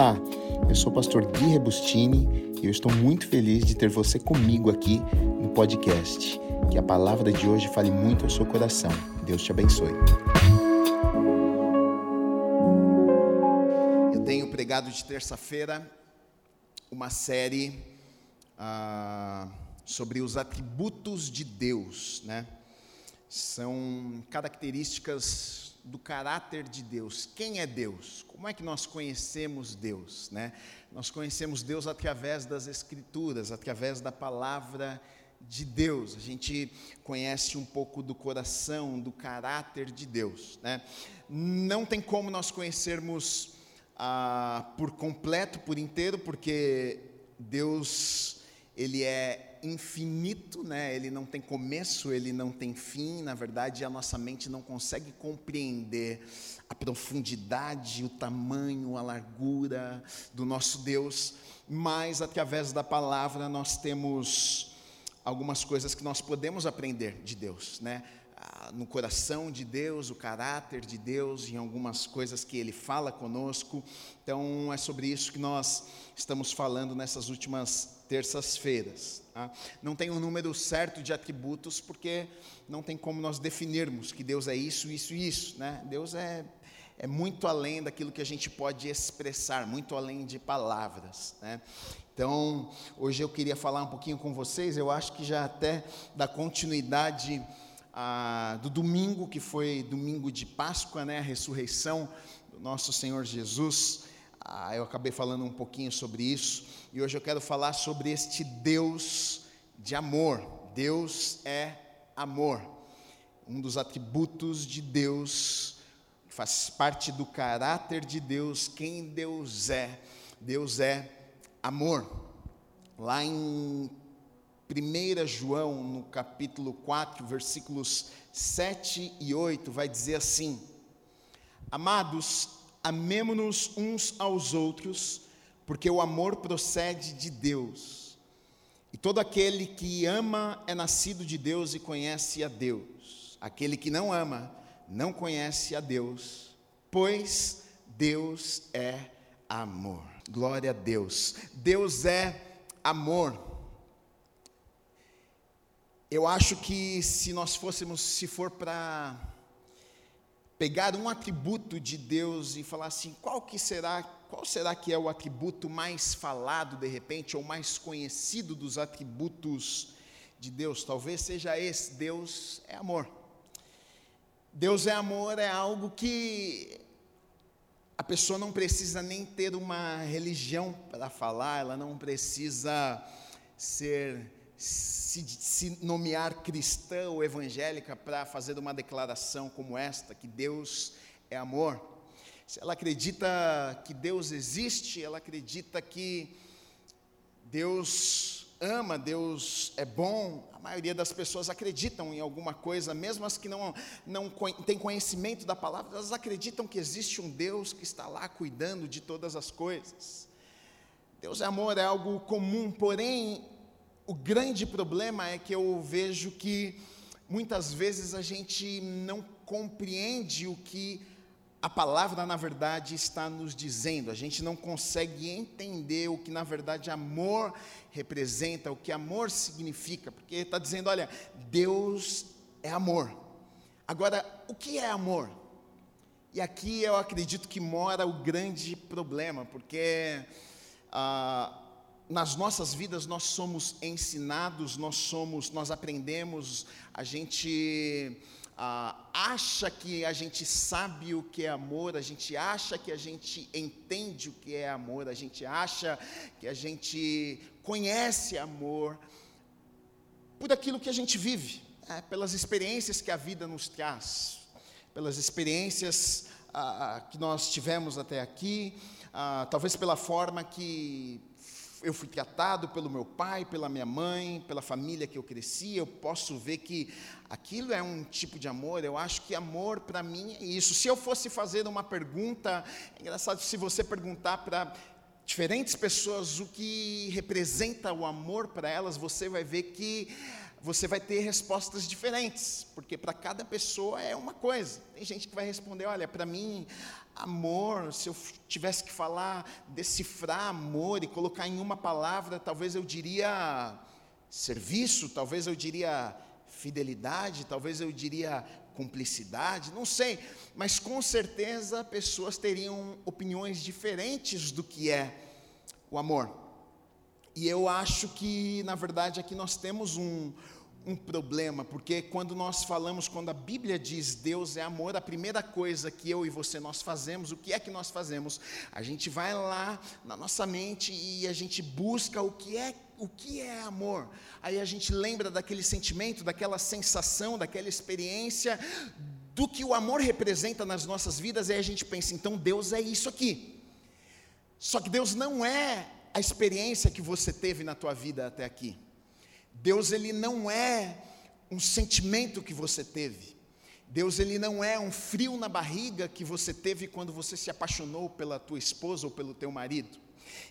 Olá, eu sou o pastor Gui Rebustini e eu estou muito feliz de ter você comigo aqui no podcast. Que a palavra de hoje fale muito ao seu coração. Deus te abençoe. Eu tenho pregado de terça-feira uma série ah, sobre os atributos de Deus, né? São características do caráter de Deus. Quem é Deus? Como é que nós conhecemos Deus? Né? Nós conhecemos Deus através das Escrituras, através da palavra de Deus. A gente conhece um pouco do coração, do caráter de Deus. Né? Não tem como nós conhecermos ah, por completo, por inteiro, porque Deus ele é infinito, né? Ele não tem começo, ele não tem fim. Na verdade, a nossa mente não consegue compreender a profundidade, o tamanho, a largura do nosso Deus, mas através da palavra nós temos algumas coisas que nós podemos aprender de Deus, né? No coração de Deus, o caráter de Deus, em algumas coisas que Ele fala conosco. Então, é sobre isso que nós estamos falando nessas últimas terças-feiras. Tá? Não tem um número certo de atributos, porque não tem como nós definirmos que Deus é isso, isso e isso. Né? Deus é, é muito além daquilo que a gente pode expressar, muito além de palavras. Né? Então, hoje eu queria falar um pouquinho com vocês, eu acho que já até da continuidade ah, do domingo, que foi domingo de Páscoa, né? a ressurreição do nosso Senhor Jesus. Ah, eu acabei falando um pouquinho sobre isso e hoje eu quero falar sobre este Deus de amor. Deus é amor. Um dos atributos de Deus, faz parte do caráter de Deus, quem Deus é. Deus é amor. Lá em 1 João, no capítulo 4, versículos 7 e 8, vai dizer assim: Amados, amemo-nos uns aos outros, porque o amor procede de Deus. E todo aquele que ama é nascido de Deus e conhece a Deus. Aquele que não ama não conhece a Deus, pois Deus é amor. Glória a Deus. Deus é amor. Eu acho que se nós fôssemos, se for para pegar um atributo de Deus e falar assim, qual que será qual será que é o atributo mais falado de repente, ou mais conhecido dos atributos de Deus? Talvez seja esse: Deus é amor. Deus é amor é algo que a pessoa não precisa nem ter uma religião para falar, ela não precisa ser se, se, nomear cristã ou evangélica para fazer uma declaração como esta, que Deus é amor se ela acredita que Deus existe, ela acredita que Deus ama, Deus é bom, a maioria das pessoas acreditam em alguma coisa, mesmo as que não, não têm conhecimento da palavra, elas acreditam que existe um Deus que está lá cuidando de todas as coisas. Deus é amor, é algo comum, porém, o grande problema é que eu vejo que muitas vezes a gente não compreende o que a palavra, na verdade, está nos dizendo. A gente não consegue entender o que, na verdade, amor representa, o que amor significa, porque está dizendo: olha, Deus é amor. Agora, o que é amor? E aqui eu acredito que mora o grande problema, porque ah, nas nossas vidas nós somos ensinados, nós somos, nós aprendemos, a gente ah, acha que a gente sabe o que é amor, a gente acha que a gente entende o que é amor, a gente acha que a gente conhece amor por aquilo que a gente vive, é, pelas experiências que a vida nos traz, pelas experiências ah, que nós tivemos até aqui, ah, talvez pela forma que eu fui tratado pelo meu pai, pela minha mãe, pela família que eu cresci, eu posso ver que aquilo é um tipo de amor. Eu acho que amor para mim é isso. Se eu fosse fazer uma pergunta, é engraçado se você perguntar para diferentes pessoas o que representa o amor para elas, você vai ver que você vai ter respostas diferentes, porque para cada pessoa é uma coisa. Tem gente que vai responder: olha, para mim, amor, se eu tivesse que falar, decifrar amor e colocar em uma palavra, talvez eu diria serviço, talvez eu diria fidelidade, talvez eu diria cumplicidade, não sei, mas com certeza pessoas teriam opiniões diferentes do que é o amor. E eu acho que, na verdade, aqui nós temos um, um problema, porque quando nós falamos, quando a Bíblia diz Deus é amor, a primeira coisa que eu e você nós fazemos, o que é que nós fazemos? A gente vai lá na nossa mente e a gente busca o que é o que é amor. Aí a gente lembra daquele sentimento, daquela sensação, daquela experiência do que o amor representa nas nossas vidas, e a gente pensa, então Deus é isso aqui. Só que Deus não é a experiência que você teve na tua vida até aqui. Deus ele não é um sentimento que você teve. Deus ele não é um frio na barriga que você teve quando você se apaixonou pela tua esposa ou pelo teu marido.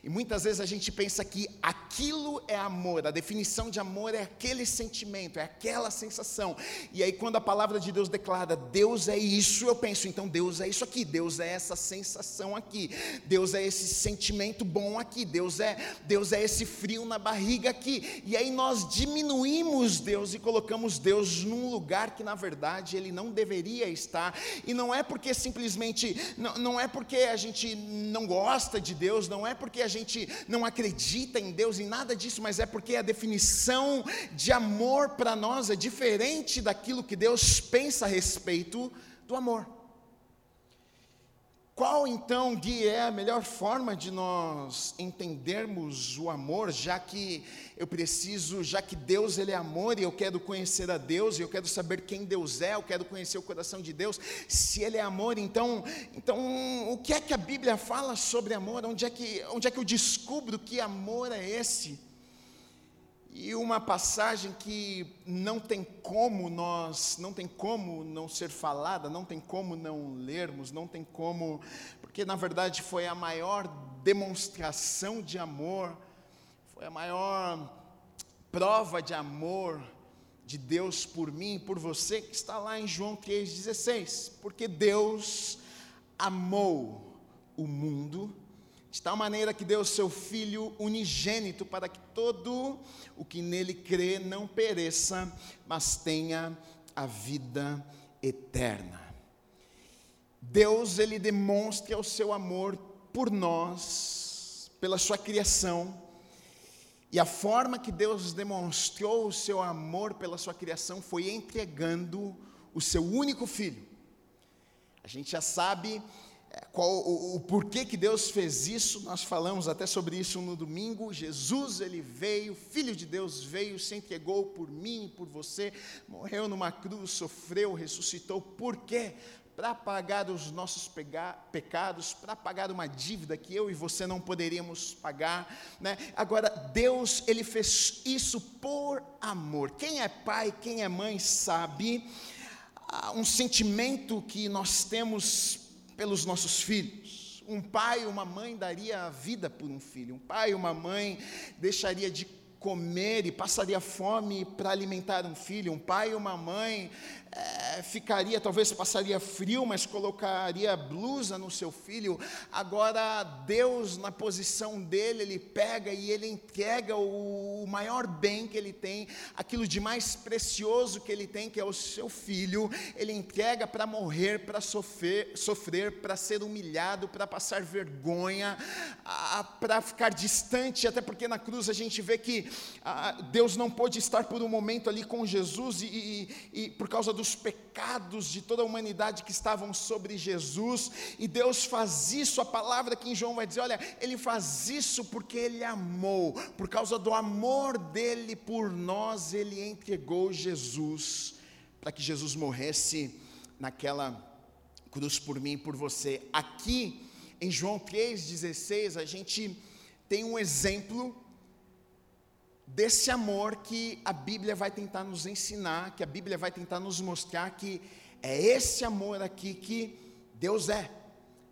E muitas vezes a gente pensa que aquilo é amor, a definição de amor é aquele sentimento, é aquela sensação. E aí, quando a palavra de Deus declara Deus é isso, eu penso, então Deus é isso aqui, Deus é essa sensação aqui, Deus é esse sentimento bom aqui, Deus é, Deus é esse frio na barriga aqui. E aí nós diminuímos Deus e colocamos Deus num lugar que na verdade ele não deveria estar. E não é porque simplesmente, não, não é porque a gente não gosta de Deus, não é porque porque a gente não acredita em Deus, em nada disso, mas é porque a definição de amor para nós é diferente daquilo que Deus pensa a respeito do amor. Qual então, Gui, é a melhor forma de nós entendermos o amor, já que eu preciso, já que Deus ele é amor e eu quero conhecer a Deus, e eu quero saber quem Deus é, eu quero conhecer o coração de Deus. Se ele é amor, então, então o que é que a Bíblia fala sobre amor? Onde é que, onde é que eu descubro que amor é esse? E uma passagem que não tem como nós, não tem como não ser falada, não tem como não lermos, não tem como, porque na verdade foi a maior demonstração de amor, foi a maior prova de amor de Deus por mim e por você, que está lá em João 3,16. Porque Deus amou o mundo de tal maneira que deu seu Filho unigênito para que todo o que nele crê não pereça, mas tenha a vida eterna. Deus, ele demonstra o seu amor por nós, pela sua criação, e a forma que Deus demonstrou o seu amor pela sua criação foi entregando o seu único filho. A gente já sabe qual o, o, porquê que Deus fez isso, nós falamos até sobre isso no domingo. Jesus, ele veio, Filho de Deus veio, se entregou por mim e por você, morreu numa cruz, sofreu, ressuscitou. Por quê? Para pagar os nossos pecados, para pagar uma dívida que eu e você não poderíamos pagar. Né? Agora, Deus, ele fez isso por amor. Quem é pai, quem é mãe, sabe ah, um sentimento que nós temos pelos nossos filhos. Um pai, uma mãe daria a vida por um filho. Um pai, uma mãe deixaria de comer e passaria fome para alimentar um filho. Um pai, uma mãe é, ficaria, talvez passaria frio, mas colocaria blusa no seu filho. Agora, Deus, na posição dele, ele pega e ele entrega o, o maior bem que ele tem, aquilo de mais precioso que ele tem, que é o seu filho. Ele entrega para morrer, para sofrer, sofrer para ser humilhado, para passar vergonha, para ficar distante, até porque na cruz a gente vê que Deus não pôde estar por um momento ali com Jesus e, e, e por causa dos pecados de toda a humanidade que estavam sobre Jesus, e Deus faz isso, a palavra que em João vai dizer: olha, Ele faz isso porque Ele amou, por causa do amor dele por nós, Ele entregou Jesus, para que Jesus morresse naquela cruz por mim e por você. Aqui em João 3,16, a gente tem um exemplo desse amor que a Bíblia vai tentar nos ensinar, que a Bíblia vai tentar nos mostrar que é esse amor aqui que Deus é.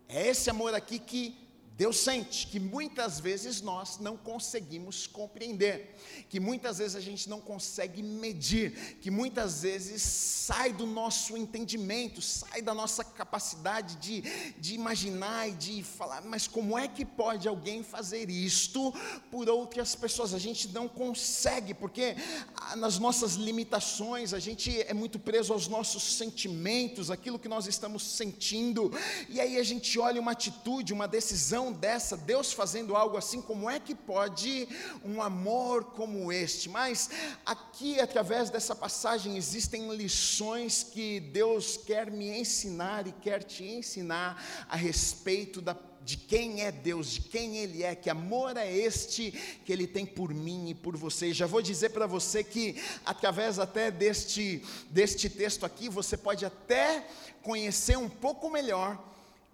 É esse amor aqui que Deus sente que muitas vezes nós não conseguimos compreender, que muitas vezes a gente não consegue medir, que muitas vezes sai do nosso entendimento, sai da nossa capacidade de, de imaginar e de falar, mas como é que pode alguém fazer isto por outras pessoas? A gente não consegue, porque ah, nas nossas limitações a gente é muito preso aos nossos sentimentos, aquilo que nós estamos sentindo, e aí a gente olha uma atitude, uma decisão dessa, Deus fazendo algo assim, como é que pode um amor como este? Mas aqui, através dessa passagem, existem lições que Deus quer me ensinar e quer te ensinar a respeito da de quem é Deus, de quem Ele é, que amor é este que Ele tem por mim e por você. Já vou dizer para você que, através até deste, deste texto aqui, você pode até conhecer um pouco melhor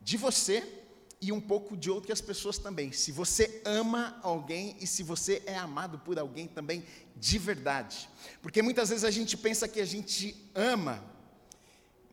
de você e um pouco de outras pessoas também. Se você ama alguém e se você é amado por alguém também de verdade. Porque muitas vezes a gente pensa que a gente ama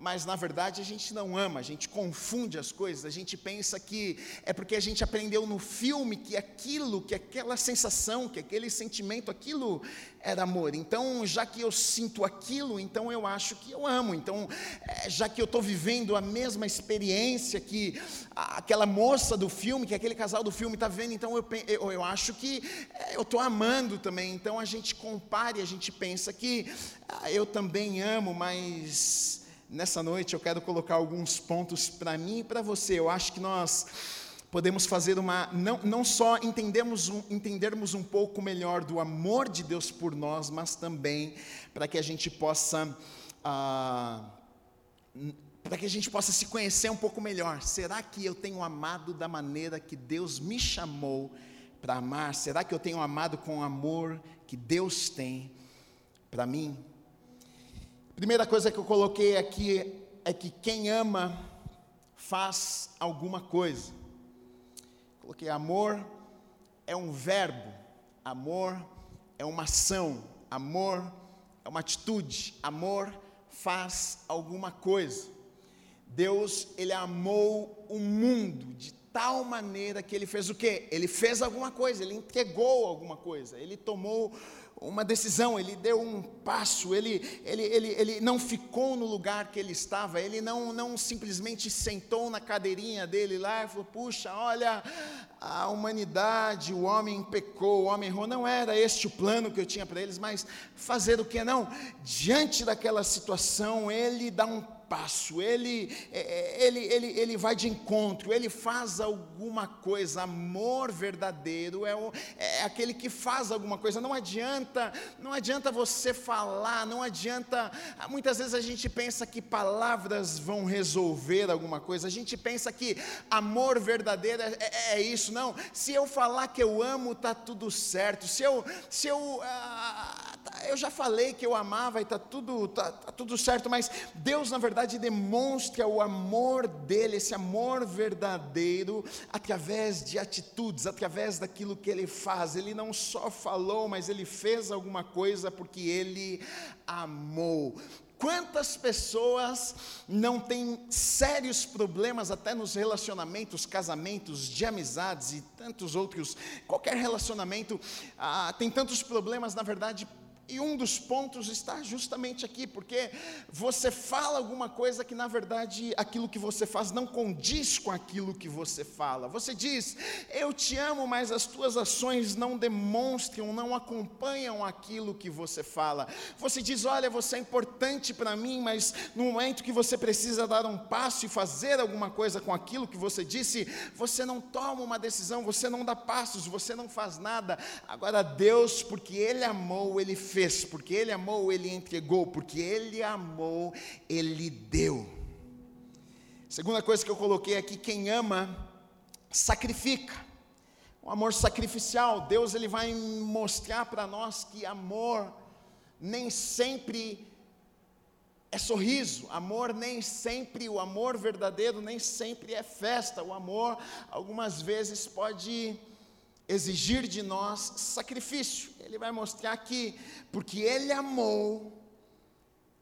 mas na verdade a gente não ama, a gente confunde as coisas, a gente pensa que é porque a gente aprendeu no filme que aquilo, que aquela sensação, que aquele sentimento, aquilo era amor. Então, já que eu sinto aquilo, então eu acho que eu amo. Então, é, já que eu estou vivendo a mesma experiência que aquela moça do filme, que aquele casal do filme está vendo, então eu, eu, eu acho que é, eu estou amando também. Então a gente compara e a gente pensa que ah, eu também amo, mas nessa noite eu quero colocar alguns pontos para mim e para você. Eu acho que nós podemos fazer uma. Não, não só entendermos um, entendermos um pouco melhor do amor de Deus por nós, mas também para que a gente possa. Ah, para que a gente possa se conhecer um pouco melhor. Será que eu tenho amado da maneira que Deus me chamou para amar? Será que eu tenho amado com o amor que Deus tem para mim? Primeira coisa que eu coloquei aqui é que quem ama faz alguma coisa. Coloquei amor é um verbo, amor é uma ação, amor é uma atitude, amor faz alguma coisa. Deus, ele amou o mundo de tal maneira que ele fez o quê? Ele fez alguma coisa, ele entregou alguma coisa, ele tomou uma decisão, ele deu um passo, ele, ele, ele, ele não ficou no lugar que ele estava, ele não, não simplesmente sentou na cadeirinha dele lá e falou: puxa, olha, a humanidade, o homem pecou, o homem errou. Não era este o plano que eu tinha para eles, mas fazer o que não? Diante daquela situação, ele dá um passo, ele, é, é, ele, ele, ele vai de encontro, ele faz alguma coisa. Amor verdadeiro é, o, é aquele que faz alguma coisa. Não adianta, não adianta você falar, não adianta. Muitas vezes a gente pensa que palavras vão resolver alguma coisa. A gente pensa que amor verdadeiro é, é, é isso. Não, se eu falar que eu amo, tá tudo certo. Se eu, se eu, ah, eu já falei que eu amava e tá tudo, tá, tá tudo certo. Mas Deus na verdade verdade, demonstra o amor dele, esse amor verdadeiro, através de atitudes, através daquilo que ele faz. Ele não só falou, mas ele fez alguma coisa porque ele amou. Quantas pessoas não têm sérios problemas até nos relacionamentos, casamentos, de amizades e tantos outros, qualquer relacionamento, ah, tem tantos problemas, na verdade, e um dos pontos está justamente aqui, porque você fala alguma coisa que na verdade aquilo que você faz não condiz com aquilo que você fala. Você diz, eu te amo, mas as tuas ações não demonstram, não acompanham aquilo que você fala. Você diz, olha, você é importante para mim, mas no momento que você precisa dar um passo e fazer alguma coisa com aquilo que você disse, você não toma uma decisão, você não dá passos, você não faz nada. Agora, Deus, porque Ele amou, Ele fez fez, porque Ele amou, Ele entregou, porque Ele amou, Ele deu. Segunda coisa que eu coloquei aqui: quem ama, sacrifica. Um amor sacrificial. Deus ele vai mostrar para nós que amor nem sempre é sorriso, amor nem sempre, o amor verdadeiro nem sempre é festa. O amor algumas vezes pode exigir de nós sacrifício. Ele vai mostrar que, porque Ele amou,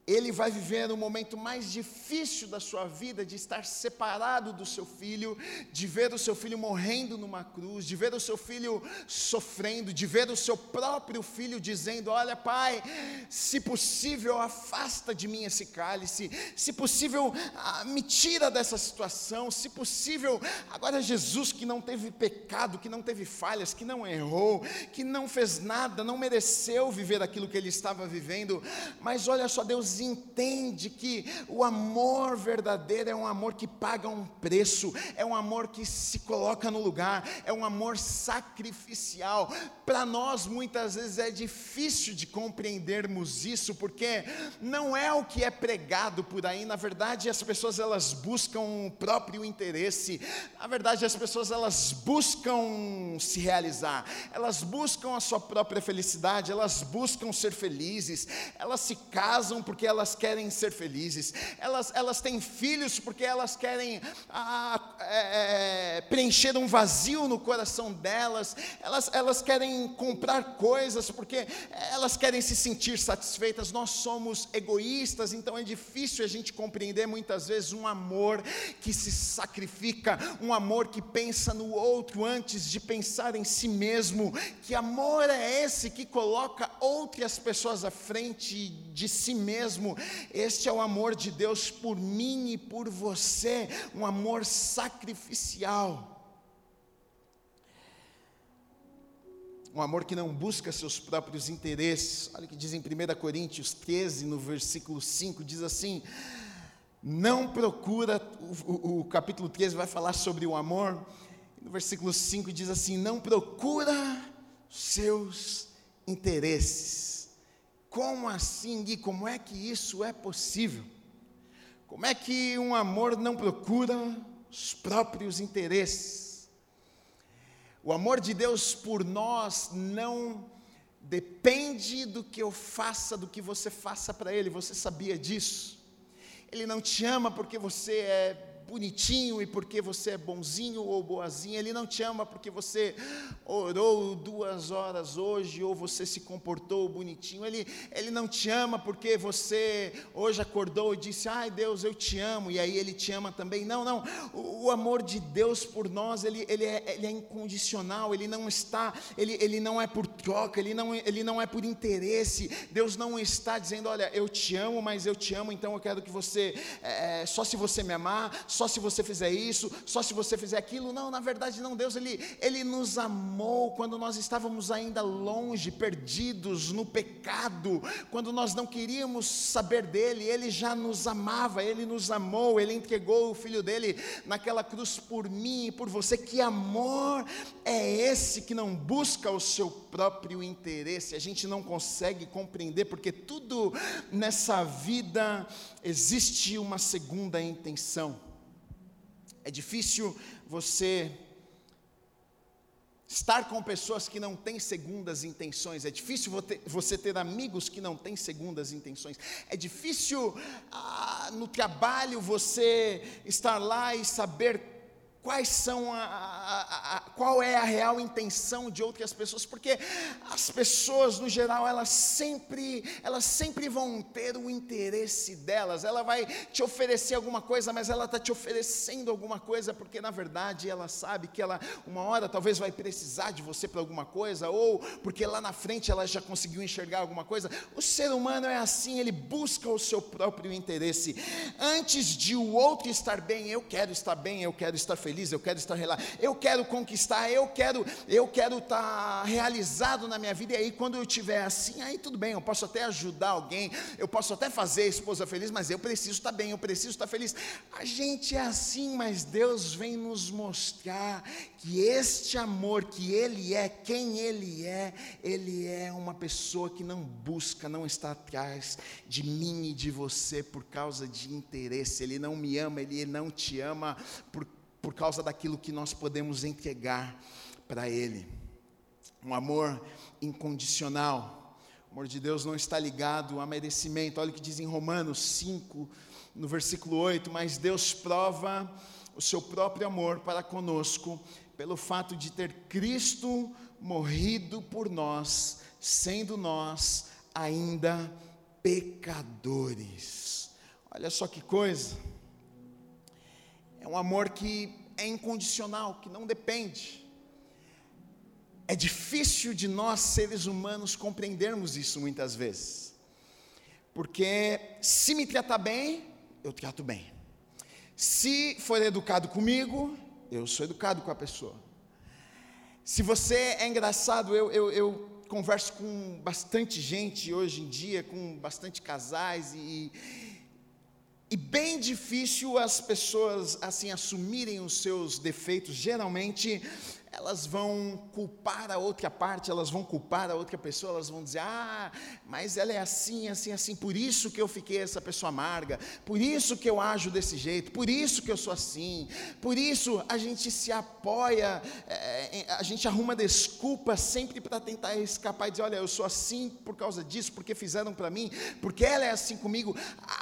ele vai viver o momento mais difícil da sua vida, de estar separado do seu filho, de ver o seu filho morrendo numa cruz, de ver o seu filho sofrendo, de ver o seu próprio filho dizendo: Olha, pai, se possível, afasta de mim esse cálice, se possível, ah, me tira dessa situação, se possível, agora Jesus que não teve pecado, que não teve falhas, que não errou, que não fez nada, não mereceu viver aquilo que ele estava vivendo, mas olha só, Deus entende que o amor verdadeiro é um amor que paga um preço, é um amor que se coloca no lugar, é um amor sacrificial. Para nós, muitas vezes, é difícil de compreendermos isso, porque não é o que é pregado por aí, na verdade, as pessoas elas buscam o próprio interesse, na verdade, as pessoas elas buscam se realizar, elas buscam a sua própria felicidade, elas buscam ser felizes, elas se casam porque elas querem ser felizes, elas, elas têm filhos porque elas querem ah, é, é, preencher um vazio no coração delas, elas, elas querem comprar coisas porque elas querem se sentir satisfeitas. Nós somos egoístas, então é difícil a gente compreender muitas vezes um amor que se sacrifica, um amor que pensa no outro antes de pensar em si mesmo. Que amor é esse que coloca outras pessoas à frente de si mesmo? Este é o amor de Deus por mim e por você, um amor sacrificial. Um amor que não busca seus próprios interesses. Olha o que diz em 1 Coríntios 13, no versículo 5, diz assim: não procura, o, o, o, capítulo 13 vai falar sobre o amor, no versículo 5 diz assim: não procura seus interesses. Como assim, Gui? Como é que isso é possível? Como é que um amor não procura os próprios interesses? O amor de Deus por nós não depende do que eu faça, do que você faça para Ele, você sabia disso? Ele não te ama porque você é bonitinho e porque você é bonzinho ou boazinha. Ele não te ama porque você orou duas horas hoje ou você se comportou bonitinho. Ele, ele não te ama porque você hoje acordou e disse: Ai Deus, eu te amo. E aí ele te ama também. Não, não. O, o amor de Deus por nós, ele, ele, é, ele é incondicional. Ele não está, ele, ele não é por troca, ele não, ele não é por interesse. Deus não está dizendo: Olha, eu te amo, mas eu te amo, então eu quero que você, é, só se você me amar, só se você fizer isso, só se você fizer aquilo. Não, na verdade não, Deus ele, ele nos amou quando nós estávamos ainda longe, perdidos no pecado, quando nós não queríamos saber dele, ele já nos amava, ele nos amou, ele entregou o filho dele naquela cruz por mim e por você. Que amor é esse que não busca o seu próprio interesse? A gente não consegue compreender porque tudo nessa vida existe uma segunda intenção. É difícil você estar com pessoas que não têm segundas intenções, é difícil você ter amigos que não têm segundas intenções, é difícil ah, no trabalho você estar lá e saber quais são a, a, a, qual é a real intenção de outras pessoas, porque as pessoas no geral elas sempre elas sempre vão ter o interesse delas. Ela vai te oferecer alguma coisa, mas ela está te oferecendo alguma coisa porque na verdade ela sabe que ela uma hora talvez vai precisar de você para alguma coisa ou porque lá na frente ela já conseguiu enxergar alguma coisa. O ser humano é assim, ele busca o seu próprio interesse antes de o outro estar bem. Eu quero estar bem, eu quero estar feliz feliz, eu quero estar eu quero conquistar, eu quero, eu quero estar realizado na minha vida. E aí, quando eu estiver assim, aí tudo bem, eu posso até ajudar alguém, eu posso até fazer a esposa feliz, mas eu preciso estar bem, eu preciso estar feliz. A gente é assim, mas Deus vem nos mostrar que este amor, que Ele é, quem Ele é, Ele é uma pessoa que não busca, não está atrás de mim e de você por causa de interesse. Ele não me ama, Ele não te ama por por causa daquilo que nós podemos entregar para Ele. Um amor incondicional. O amor de Deus não está ligado a merecimento. Olha o que diz em Romanos 5, no versículo 8: Mas Deus prova o seu próprio amor para conosco, pelo fato de ter Cristo morrido por nós, sendo nós ainda pecadores. Olha só que coisa. É um amor que é incondicional, que não depende. É difícil de nós, seres humanos, compreendermos isso muitas vezes. Porque se me tratar bem, eu trato bem. Se for educado comigo, eu sou educado com a pessoa. Se você é engraçado, eu, eu, eu converso com bastante gente hoje em dia, com bastante casais e, e bem difícil as pessoas assim assumirem os seus defeitos. Geralmente elas vão culpar a outra parte, elas vão culpar a outra pessoa, elas vão dizer: ah, mas ela é assim, assim, assim, por isso que eu fiquei essa pessoa amarga, por isso que eu ajo desse jeito, por isso que eu sou assim, por isso a gente se apoia, é, a gente arruma desculpa sempre para tentar escapar e dizer: olha, eu sou assim por causa disso, porque fizeram para mim, porque ela é assim comigo.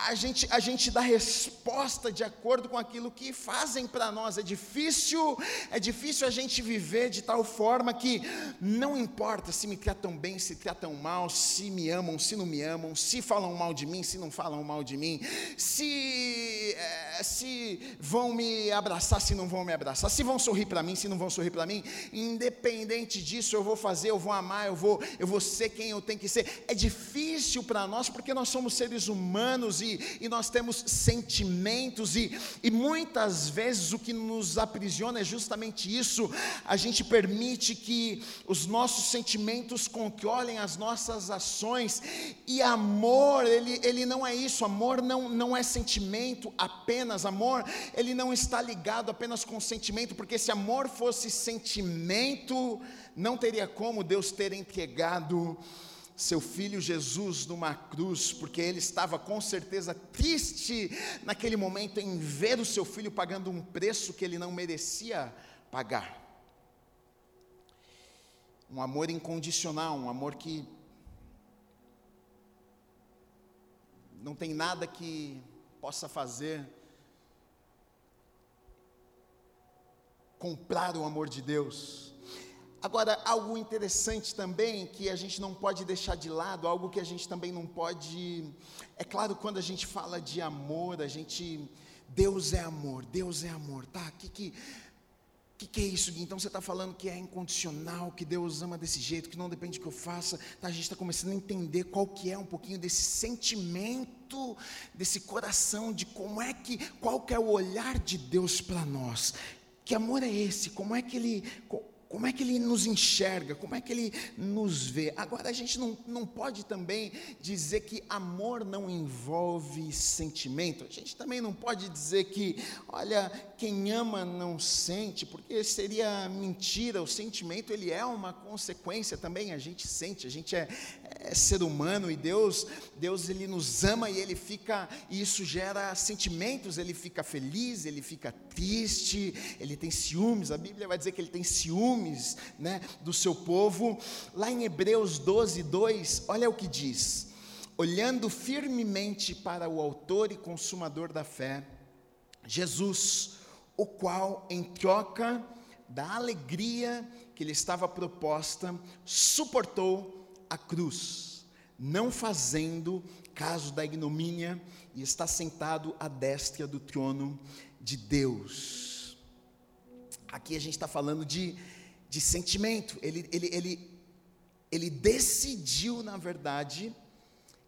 A gente, a gente dá resposta de acordo com aquilo que fazem para nós, é difícil, é difícil a gente viver viver de tal forma que não importa se me tratam bem, se tratam mal, se me amam, se não me amam, se falam mal de mim, se não falam mal de mim, se, é, se vão me abraçar, se não vão me abraçar, se vão sorrir para mim, se não vão sorrir para mim, independente disso, eu vou fazer, eu vou amar, eu vou, eu vou ser quem eu tenho que ser. É difícil para nós porque nós somos seres humanos e, e nós temos sentimentos e, e muitas vezes o que nos aprisiona é justamente isso a gente permite que os nossos sentimentos controlem as nossas ações, e amor, ele, ele não é isso, amor não, não é sentimento apenas, amor, ele não está ligado apenas com sentimento, porque se amor fosse sentimento, não teria como Deus ter entregado seu filho Jesus numa cruz, porque ele estava com certeza triste naquele momento em ver o seu filho pagando um preço que ele não merecia pagar um amor incondicional, um amor que não tem nada que possa fazer comprar o amor de Deus. Agora, algo interessante também que a gente não pode deixar de lado, algo que a gente também não pode. É claro, quando a gente fala de amor, a gente. Deus é amor, Deus é amor, tá? Que, que o que, que, é isso, Gui? Então você está falando que é incondicional, que Deus ama desse jeito, que não depende do que eu faça. Tá, a gente está começando a entender qual que é um pouquinho desse sentimento, desse coração, de como é que, qual que é o olhar de Deus para nós. Que amor é esse? Como é que ele, como é que ele nos enxerga? Como é que ele nos vê? Agora, a gente não, não pode também dizer que amor não envolve sentimento. A gente também não pode dizer que, olha, quem ama não sente, porque seria mentira. O sentimento, ele é uma consequência também. A gente sente, a gente é, é ser humano e Deus, Deus, ele nos ama e ele fica, e isso gera sentimentos. Ele fica feliz, ele fica triste, ele tem ciúmes. A Bíblia vai dizer que ele tem ciúmes né, do seu povo. Lá em Hebreus 12, 2, olha o que diz: olhando firmemente para o Autor e Consumador da fé, Jesus, o qual, em troca da alegria que lhe estava proposta, suportou a cruz, não fazendo caso da ignomínia, e está sentado à destra do trono de Deus. Aqui a gente está falando de de sentimento. Ele, ele, ele, ele decidiu, na verdade,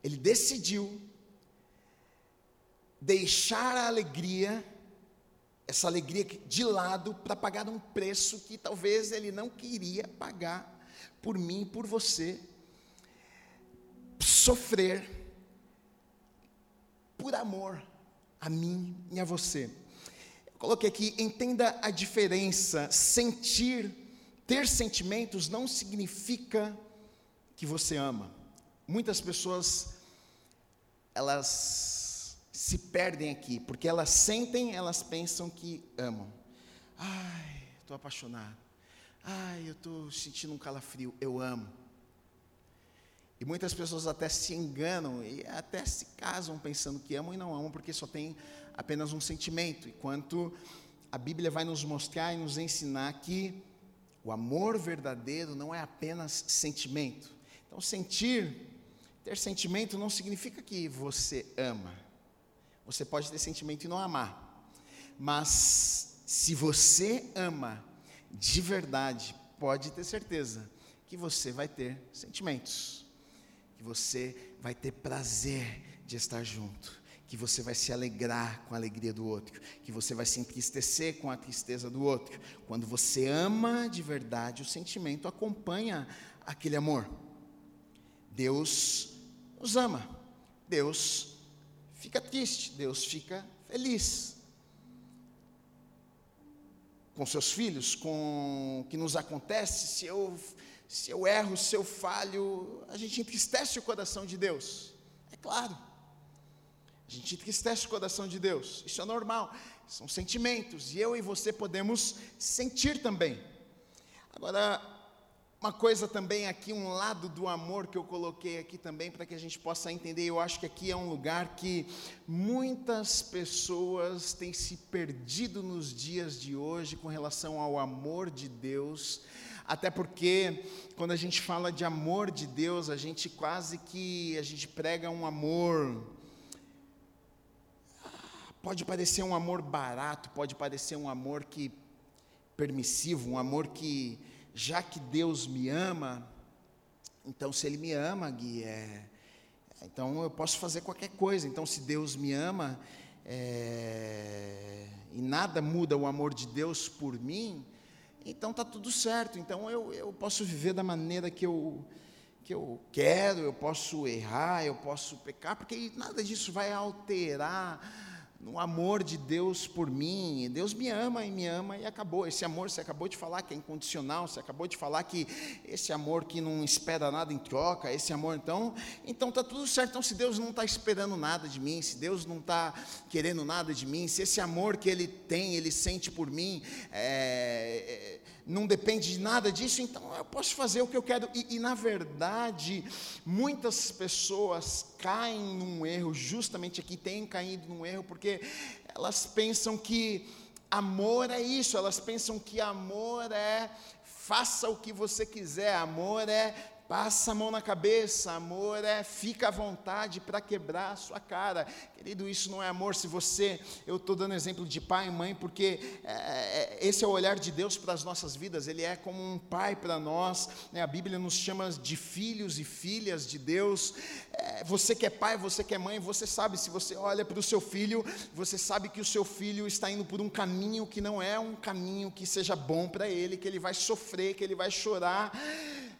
ele decidiu deixar a alegria, essa alegria de lado, para pagar um preço que talvez ele não queria pagar por mim por você. Sofrer por amor a mim e a você. Eu coloquei aqui, entenda a diferença, sentir ter sentimentos não significa que você ama. Muitas pessoas elas se perdem aqui, porque elas sentem, elas pensam que amam. Ai, estou apaixonado. Ai, eu estou sentindo um calafrio. Eu amo. E muitas pessoas até se enganam e até se casam pensando que amam e não amam, porque só tem apenas um sentimento. Enquanto a Bíblia vai nos mostrar e nos ensinar que o amor verdadeiro não é apenas sentimento. Então, sentir ter sentimento não significa que você ama. Você pode ter sentimento e não amar. Mas se você ama de verdade, pode ter certeza que você vai ter sentimentos, que você vai ter prazer de estar junto, que você vai se alegrar com a alegria do outro, que você vai se entristecer com a tristeza do outro. Quando você ama de verdade, o sentimento acompanha aquele amor. Deus nos ama, Deus fica triste, Deus fica feliz com seus filhos, com o que nos acontece, se eu, se eu erro, se eu falho, a gente entristece o coração de Deus. É claro. A gente entristece o coração de Deus. Isso é normal. São sentimentos. E eu e você podemos sentir também. Agora, uma coisa também aqui, um lado do amor que eu coloquei aqui também, para que a gente possa entender, eu acho que aqui é um lugar que muitas pessoas têm se perdido nos dias de hoje com relação ao amor de Deus, até porque quando a gente fala de amor de Deus, a gente quase que, a gente prega um amor, pode parecer um amor barato, pode parecer um amor que, permissivo, um amor que já que Deus me ama, então se Ele me ama, Gui, é, então eu posso fazer qualquer coisa. Então, se Deus me ama é, e nada muda o amor de Deus por mim, então está tudo certo. Então eu, eu posso viver da maneira que eu, que eu quero, eu posso errar, eu posso pecar, porque nada disso vai alterar no amor de Deus por mim. Deus me ama e me ama e acabou. Esse amor, você acabou de falar que é incondicional, você acabou de falar que esse amor que não espera nada em troca, esse amor, então, então está tudo certo. Então, se Deus não está esperando nada de mim, se Deus não está querendo nada de mim, se esse amor que Ele tem, Ele sente por mim, é, é não depende de nada disso, então eu posso fazer o que eu quero. E, e, na verdade, muitas pessoas caem num erro, justamente aqui têm caído num erro, porque elas pensam que amor é isso, elas pensam que amor é faça o que você quiser, amor é Passa a mão na cabeça, amor é fica à vontade para quebrar a sua cara. Querido, isso não é amor. Se você, eu estou dando exemplo de pai e mãe, porque é, é, esse é o olhar de Deus para as nossas vidas. Ele é como um pai para nós. Né? A Bíblia nos chama de filhos e filhas de Deus. É, você que é pai, você que é mãe, você sabe. Se você olha para o seu filho, você sabe que o seu filho está indo por um caminho que não é um caminho que seja bom para ele, que ele vai sofrer, que ele vai chorar.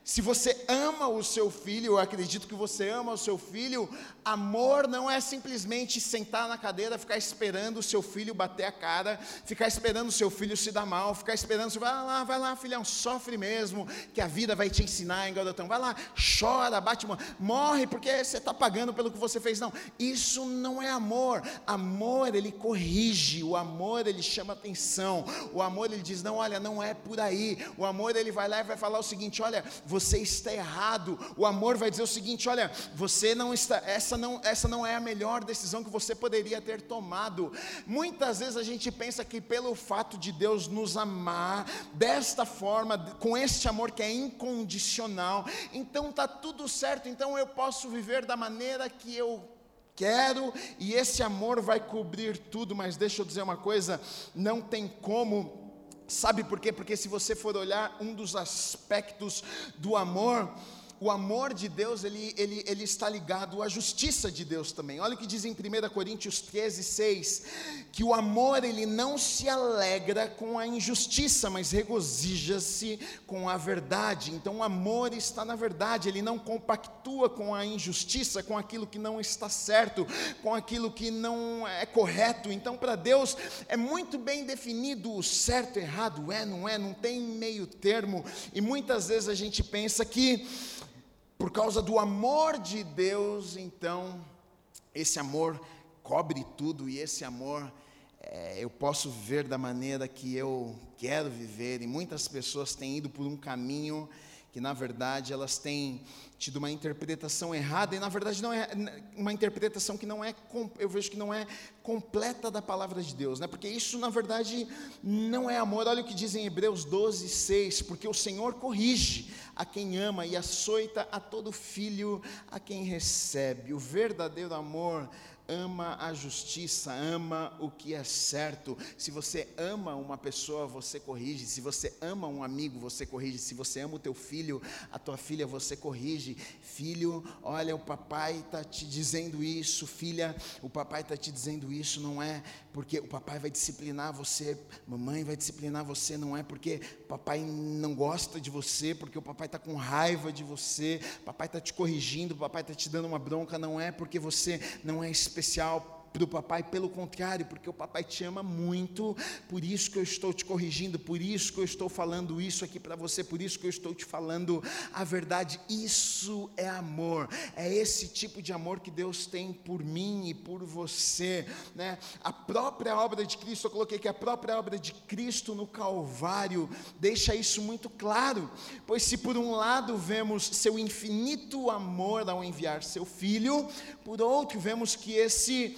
Se você ama o seu filho, eu acredito que você ama o seu filho, amor não é simplesmente sentar na cadeira, ficar esperando o seu filho bater a cara, ficar esperando o seu filho se dar mal, ficar esperando, vai lá, vai lá, filhão, sofre mesmo, que a vida vai te ensinar, hein, garotão, vai lá, chora, bate, morre, porque você está pagando pelo que você fez. Não, isso não é amor. Amor, ele corrige, o amor, ele chama atenção, o amor, ele diz, não, olha, não é por aí. O amor, ele vai lá e vai falar o seguinte: olha, você você está errado. O amor vai dizer o seguinte: olha, você não está, essa não, essa não é a melhor decisão que você poderia ter tomado. Muitas vezes a gente pensa que pelo fato de Deus nos amar desta forma, com este amor que é incondicional, então está tudo certo, então eu posso viver da maneira que eu quero e esse amor vai cobrir tudo, mas deixa eu dizer uma coisa, não tem como Sabe por quê? Porque se você for olhar um dos aspectos do amor, o amor de Deus, ele, ele, ele está ligado à justiça de Deus também. Olha o que diz em 1 Coríntios 13, 6, que o amor, ele não se alegra com a injustiça, mas regozija-se com a verdade. Então o amor está na verdade, ele não compactua com a injustiça, com aquilo que não está certo, com aquilo que não é correto. Então para Deus é muito bem definido o certo errado, é, não é, não tem meio termo. E muitas vezes a gente pensa que por causa do amor de Deus, então, esse amor cobre tudo e esse amor é, eu posso viver da maneira que eu quero viver. E muitas pessoas têm ido por um caminho que na verdade elas têm tido uma interpretação errada e na verdade não é uma interpretação que não é eu vejo que não é completa da palavra de Deus, né? Porque isso na verdade não é amor. Olha o que diz em Hebreus 12, 6, porque o Senhor corrige a quem ama e açoita a todo filho a quem recebe. O verdadeiro amor ama a justiça, ama o que é certo. Se você ama uma pessoa, você corrige. Se você ama um amigo, você corrige. Se você ama o teu filho, a tua filha, você corrige. Filho, olha, o papai está te dizendo isso. Filha, o papai está te dizendo isso. Não é porque o papai vai disciplinar você, mamãe vai disciplinar você. Não é porque papai não gosta de você, porque o papai está com raiva de você. Papai está te corrigindo, papai está te dando uma bronca. Não é porque você não é especial especial para o papai, pelo contrário, porque o papai te ama muito, por isso que eu estou te corrigindo, por isso que eu estou falando isso aqui para você, por isso que eu estou te falando a verdade. Isso é amor, é esse tipo de amor que Deus tem por mim e por você, né? A própria obra de Cristo, eu coloquei que a própria obra de Cristo no Calvário deixa isso muito claro, pois se por um lado vemos seu infinito amor ao enviar seu filho, por outro vemos que esse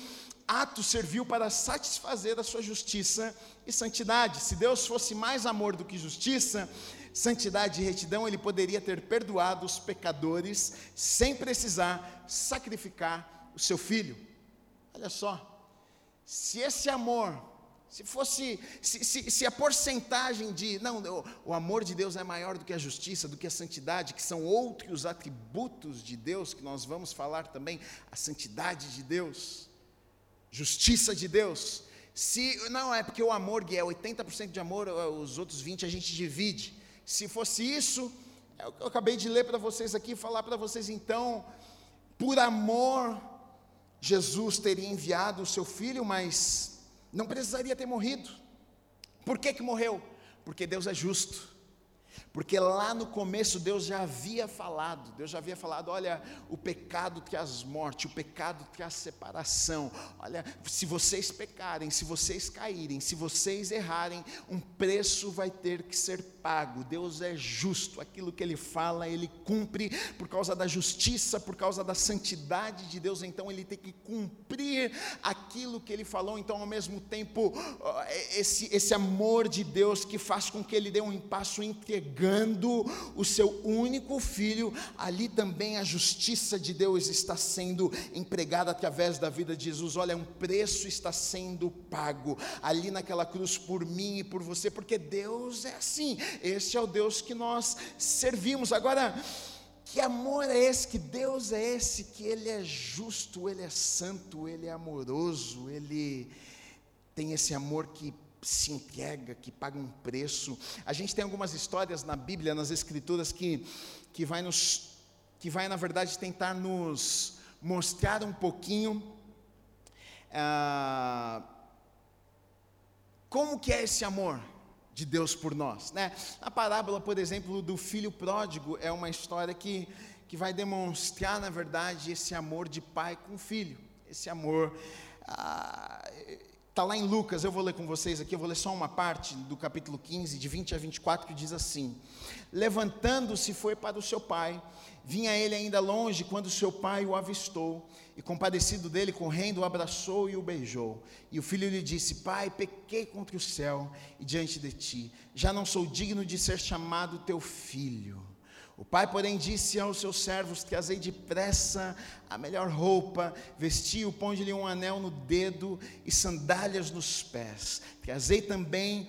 ato serviu para satisfazer a sua justiça e santidade. Se Deus fosse mais amor do que justiça, santidade e retidão, ele poderia ter perdoado os pecadores sem precisar sacrificar o seu filho. Olha só, se esse amor, se fosse, se, se, se a porcentagem de, não, o, o amor de Deus é maior do que a justiça, do que a santidade, que são outros atributos de Deus, que nós vamos falar também, a santidade de Deus justiça de Deus. Se não é porque o amor é 80% de amor, os outros 20 a gente divide. Se fosse isso, é eu acabei de ler para vocês aqui, falar para vocês então, por amor Jesus teria enviado o seu filho, mas não precisaria ter morrido. Por que que morreu? Porque Deus é justo. Porque lá no começo Deus já havia falado, Deus já havia falado: olha, o pecado traz morte, o pecado traz separação. Olha, se vocês pecarem, se vocês caírem, se vocês errarem, um preço vai ter que ser pago. Deus é justo, aquilo que Ele fala, Ele cumpre por causa da justiça, por causa da santidade de Deus. Então Ele tem que cumprir aquilo que Ele falou. Então, ao mesmo tempo, esse, esse amor de Deus que faz com que Ele dê um passo entregado entregando o seu único filho, ali também a justiça de Deus está sendo empregada através da vida de Jesus. Olha, um preço está sendo pago ali naquela cruz por mim e por você, porque Deus é assim. Esse é o Deus que nós servimos. Agora, que amor é esse? Que Deus é esse? Que Ele é justo, Ele é santo, Ele é amoroso, Ele tem esse amor que se entrega, que paga um preço. A gente tem algumas histórias na Bíblia, nas Escrituras, que, que, vai, nos, que vai, na verdade, tentar nos mostrar um pouquinho ah, como que é esse amor de Deus por nós. Né? A parábola, por exemplo, do filho pródigo é uma história que, que vai demonstrar, na verdade, esse amor de pai com filho. Esse amor. Ah, Está lá em Lucas, eu vou ler com vocês aqui, eu vou ler só uma parte do capítulo 15, de 20 a 24, que diz assim: Levantando-se, foi para o seu pai. Vinha ele ainda longe quando seu pai o avistou, e compadecido dele, correndo, o abraçou e o beijou. E o filho lhe disse: Pai, pequei contra o céu e diante de ti, já não sou digno de ser chamado teu filho. O pai, porém, disse aos seus servos: Trazei depressa a melhor roupa, vestiu, ponde-lhe um anel no dedo e sandálias nos pés. Trazei também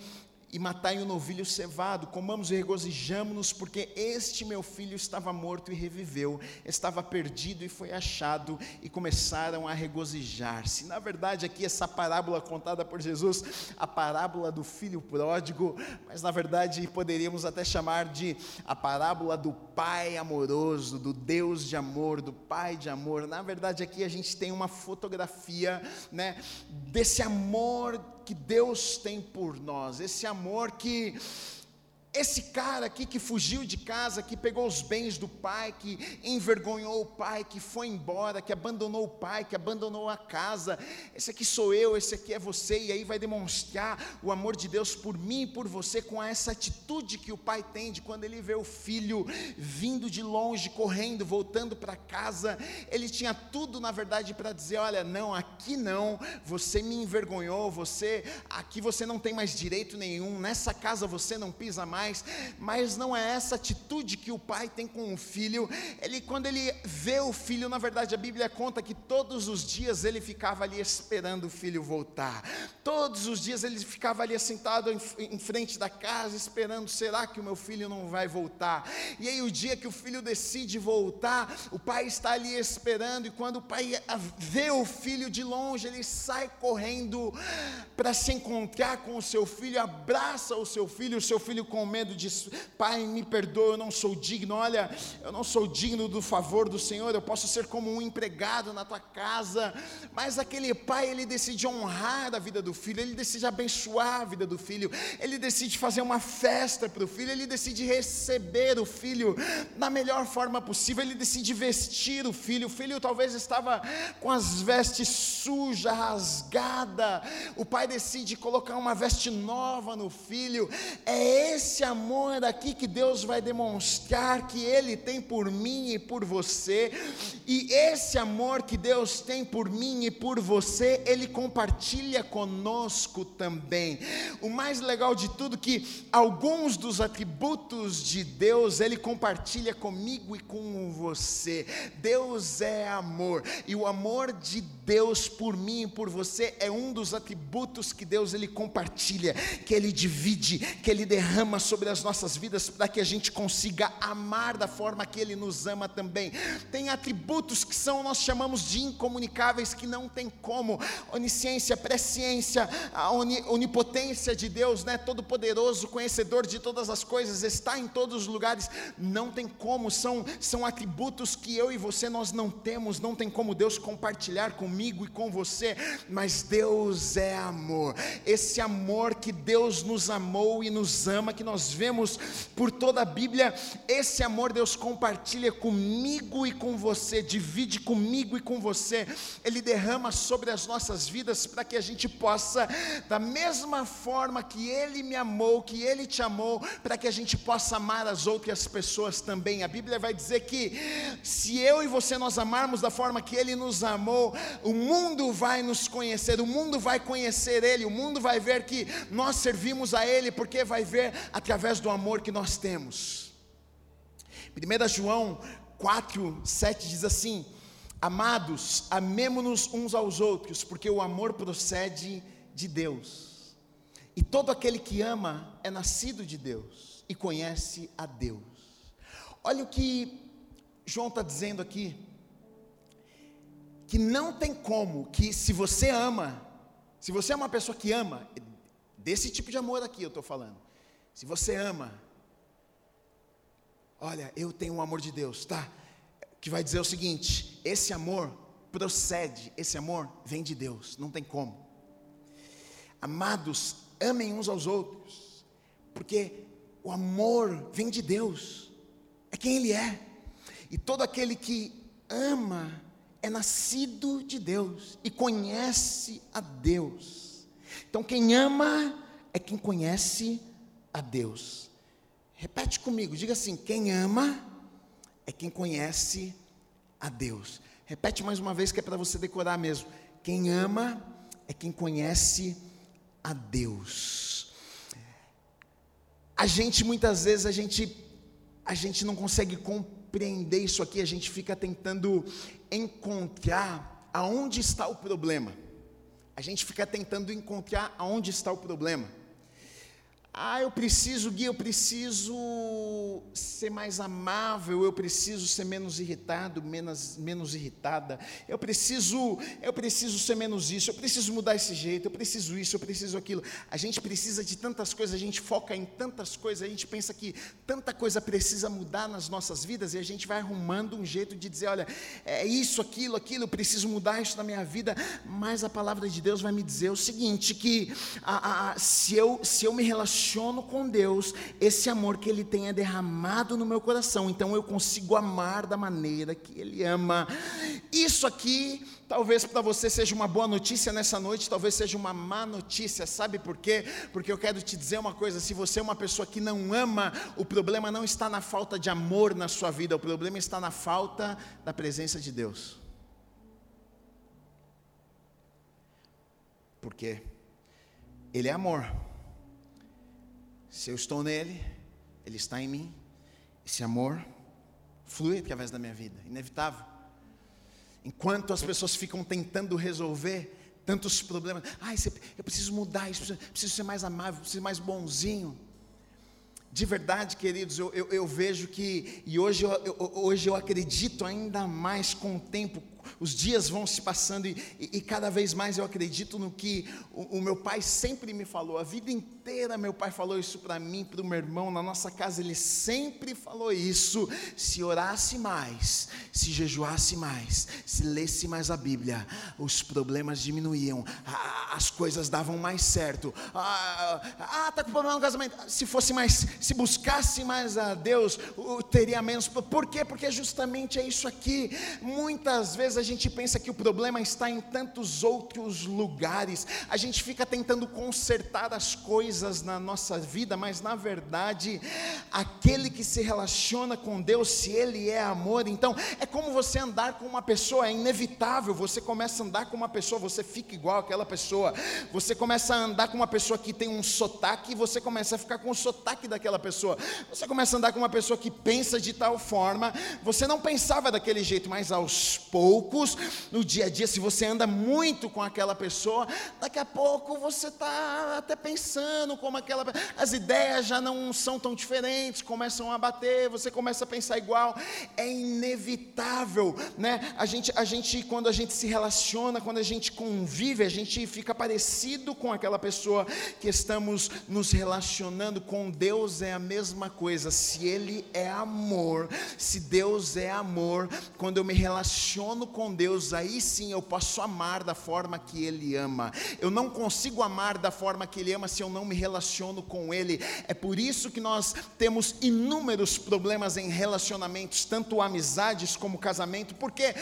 e matai um novilho cevado, comamos e regozijamo-nos, porque este meu filho estava morto e reviveu, estava perdido e foi achado, e começaram a regozijar-se. Na verdade, aqui essa parábola contada por Jesus, a parábola do filho pródigo, mas na verdade poderíamos até chamar de a parábola do pai amoroso, do Deus de amor, do pai de amor. Na verdade, aqui a gente tem uma fotografia, né, desse amor que Deus tem por nós, esse amor que Esse cara aqui que fugiu de casa, que pegou os bens do pai, que envergonhou o pai, que foi embora, que abandonou o pai, que abandonou a casa. Esse aqui sou eu, esse aqui é você, e aí vai demonstrar o amor de Deus por mim e por você com essa atitude que o pai tem de quando ele vê o filho vindo de longe, correndo, voltando para casa. Ele tinha tudo, na verdade, para dizer: olha, não, aqui não, você me envergonhou, você, aqui você não tem mais direito nenhum, nessa casa você não pisa mais mais, mas não é essa atitude que o pai tem com o filho. Ele, quando ele vê o filho, na verdade a Bíblia conta que todos os dias ele ficava ali esperando o filho voltar. Todos os dias ele ficava ali sentado em, em frente da casa, esperando: será que o meu filho não vai voltar? E aí, o dia que o filho decide voltar, o pai está ali esperando, e quando o pai vê o filho de longe, ele sai correndo para se encontrar com o seu filho, abraça o seu filho, o seu filho com medo, diz: Pai, me perdoa, eu não sou digno. Olha, eu não sou digno do favor do Senhor. Eu posso ser como um empregado na tua casa. Mas aquele pai, ele decide honrar a vida do filho, ele decide abençoar a vida do filho, ele decide fazer uma festa para o filho, ele decide receber o filho da melhor forma possível, ele decide vestir o filho. O filho talvez estava com as vestes sujas, rasgada. O pai decide colocar uma veste nova no filho. É esse esse amor aqui que Deus vai demonstrar que Ele tem por mim e por você, e esse amor que Deus tem por mim e por você, Ele compartilha conosco também. O mais legal de tudo que alguns dos atributos de Deus Ele compartilha comigo e com você. Deus é amor, e o amor de Deus por mim e por você é um dos atributos que Deus Ele compartilha, que Ele divide, que Ele derrama sobre as nossas vidas para que a gente consiga amar da forma que Ele nos ama também. Tem atributos que são, nós chamamos de incomunicáveis, que não tem como. Onisciência, presciência, a onipotência de Deus, né? Todo-poderoso, conhecedor de todas as coisas, está em todos os lugares. Não tem como, são, são atributos que eu e você nós não temos, não tem como Deus compartilhar comigo e com você, mas Deus é amor. Esse amor que Deus nos amou e nos ama, que nós nós vemos por toda a Bíblia, esse amor Deus compartilha comigo e com você, divide comigo e com você, Ele derrama sobre as nossas vidas para que a gente possa, da mesma forma que Ele me amou, que Ele te amou, para que a gente possa amar as outras pessoas também. A Bíblia vai dizer que se eu e você nós amarmos da forma que Ele nos amou, o mundo vai nos conhecer, o mundo vai conhecer Ele, o mundo vai ver que nós servimos a Ele, porque vai ver a através do amor que nós temos. 1 João 4, 7 diz assim: Amados, amemo-nos uns aos outros, porque o amor procede de Deus. E todo aquele que ama é nascido de Deus e conhece a Deus. Olha o que João está dizendo aqui. Que não tem como que, se você ama, se você é uma pessoa que ama, desse tipo de amor aqui eu estou falando, se você ama, olha, eu tenho um amor de Deus, tá? Que vai dizer o seguinte: esse amor procede, esse amor vem de Deus, não tem como. Amados, amem uns aos outros, porque o amor vem de Deus, é quem Ele é, e todo aquele que ama é nascido de Deus e conhece a Deus. Então, quem ama é quem conhece a Deus. Repete comigo, diga assim: quem ama é quem conhece a Deus. Repete mais uma vez que é para você decorar mesmo. Quem ama é quem conhece a Deus. A gente muitas vezes a gente a gente não consegue compreender isso aqui, a gente fica tentando encontrar aonde está o problema. A gente fica tentando encontrar aonde está o problema. Ah, eu preciso, Gui, eu preciso ser mais amável, eu preciso ser menos irritado, menos, menos irritada. Eu preciso, eu preciso ser menos isso, eu preciso mudar esse jeito, eu preciso isso, eu preciso aquilo. A gente precisa de tantas coisas, a gente foca em tantas coisas, a gente pensa que tanta coisa precisa mudar nas nossas vidas e a gente vai arrumando um jeito de dizer, olha, é isso, aquilo, aquilo, eu preciso mudar isso na minha vida, mas a palavra de Deus vai me dizer o seguinte, que a, a, se, eu, se eu me relaciono com Deus, esse amor que Ele tem é derramado no meu coração, então eu consigo amar da maneira que Ele ama. Isso aqui, talvez para você seja uma boa notícia nessa noite, talvez seja uma má notícia, sabe por quê? Porque eu quero te dizer uma coisa: se você é uma pessoa que não ama, o problema não está na falta de amor na sua vida, o problema está na falta da presença de Deus. Por quê? Ele é amor. Se eu estou nele, ele está em mim. Esse amor flui através da minha vida, inevitável. Enquanto as pessoas ficam tentando resolver tantos problemas, ai, eu preciso mudar isso, preciso ser mais amável, preciso ser mais bonzinho. De verdade, queridos, eu, eu, eu vejo que, e hoje eu, eu, hoje eu acredito ainda mais com o tempo, os dias vão se passando e, e, e cada vez mais eu acredito no que o, o, meu pai sempre me falou. A vida inteira meu pai falou isso para mim, para o meu irmão. Na nossa casa ele sempre falou isso. Se orasse mais, se jejuasse mais, se lesse mais a Bíblia, os problemas diminuíam, as coisas davam mais certo. Ah, ah, tá com problema no casamento. Se fosse mais, se buscasse mais a Deus, teria menos. Por quê? Porque justamente é isso aqui. Muitas vezes vezes a gente pensa que o problema está em tantos outros lugares, a gente fica tentando consertar as coisas na nossa vida, mas na verdade, aquele que se relaciona com Deus, se Ele é amor, então é como você andar com uma pessoa, é inevitável, você começa a andar com uma pessoa, você fica igual aquela pessoa, você começa a andar com uma pessoa que tem um sotaque, você começa a ficar com o sotaque daquela pessoa, você começa a andar com uma pessoa que pensa de tal forma, você não pensava daquele jeito, mas aos poucos, poucos, no dia a dia, se você anda muito com aquela pessoa, daqui a pouco você está até pensando como aquela. As ideias já não são tão diferentes, começam a bater, você começa a pensar igual. É inevitável, né? A gente, a gente, quando a gente se relaciona, quando a gente convive, a gente fica parecido com aquela pessoa que estamos nos relacionando. Com Deus é a mesma coisa. Se Ele é amor, se Deus é amor, quando eu me relaciono com Deus, aí sim eu posso amar da forma que Ele ama. Eu não consigo amar da forma que Ele ama se eu não me relaciono com Ele. É por isso que nós temos inúmeros problemas em relacionamentos, tanto amizades como casamento. Por quê?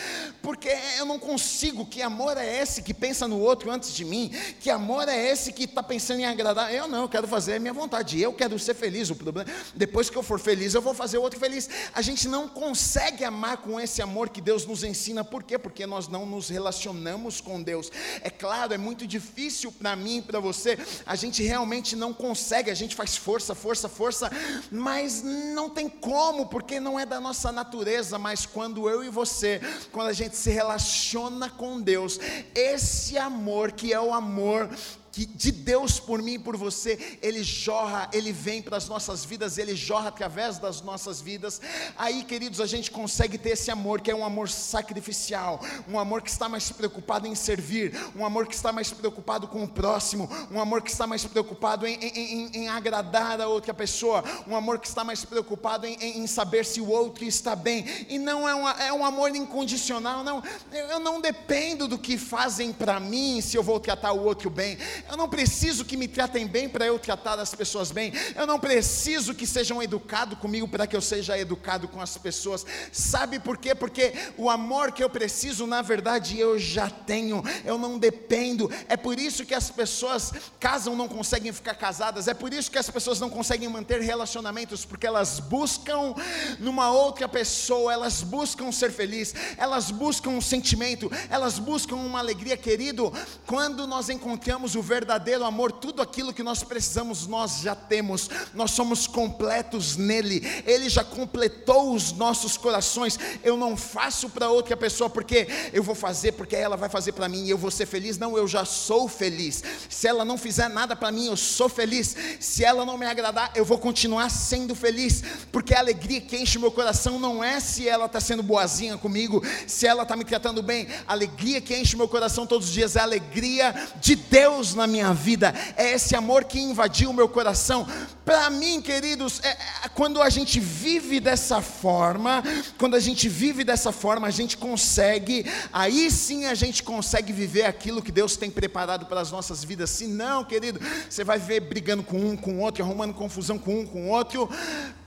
Porque eu não consigo. Que amor é esse que pensa no outro antes de mim? Que amor é esse que está pensando em agradar? Eu não, eu quero fazer a minha vontade. Eu quero ser feliz. O problema, depois que eu for feliz, eu vou fazer o outro feliz. A gente não consegue amar com esse amor que Deus nos ensina. Por por quê? Porque nós não nos relacionamos com Deus. É claro, é muito difícil para mim e para você. A gente realmente não consegue, a gente faz força, força, força, mas não tem como, porque não é da nossa natureza. Mas quando eu e você, quando a gente se relaciona com Deus, esse amor que é o amor que de Deus por mim e por você, Ele jorra, Ele vem para as nossas vidas, Ele jorra através das nossas vidas. Aí, queridos, a gente consegue ter esse amor que é um amor sacrificial, um amor que está mais preocupado em servir, um amor que está mais preocupado com o próximo, um amor que está mais preocupado em, em, em, em agradar a outra pessoa, um amor que está mais preocupado em, saber se o outro está bem. E não é, é um amor incondicional, não. Eu não dependo do que fazem para mim se eu vou tratar o outro bem. Eu não preciso que me tratem bem para eu tratar as pessoas bem. Eu não preciso que sejam educados comigo para que eu seja educado com as pessoas. Sabe por quê? Porque o amor que eu preciso, na verdade, eu já tenho. Eu não dependo. É por isso que as pessoas casam, não conseguem ficar casadas. É por isso que as pessoas não conseguem manter relacionamentos, porque elas buscam numa outra pessoa, elas buscam ser feliz, elas buscam um sentimento, elas buscam uma alegria, querido. Quando nós encontramos o verdadeiro amor, tudo aquilo que nós precisamos, nós já temos, nós somos completos nele, ele já completou os nossos corações. Eu não faço para outra pessoa porque eu vou fazer, porque ela vai fazer para mim e eu vou ser feliz. Não, eu já sou feliz. Se ela não fizer nada para mim, eu sou feliz. Se ela não me agradar, eu vou continuar sendo feliz, porque a alegria que enche meu coração não é se ela está sendo boazinha comigo, se ela está me tratando bem. A alegria que enche meu coração todos os dias é a alegria de Deus na minha vida, é esse amor que invadiu o meu coração. Para mim, queridos, é, é, quando a gente vive dessa forma, quando a gente vive dessa forma, a gente consegue, aí sim a gente consegue viver aquilo que Deus tem preparado para as nossas vidas. Se não, querido, você vai ver brigando com um, com outro, arrumando confusão com um, com outro,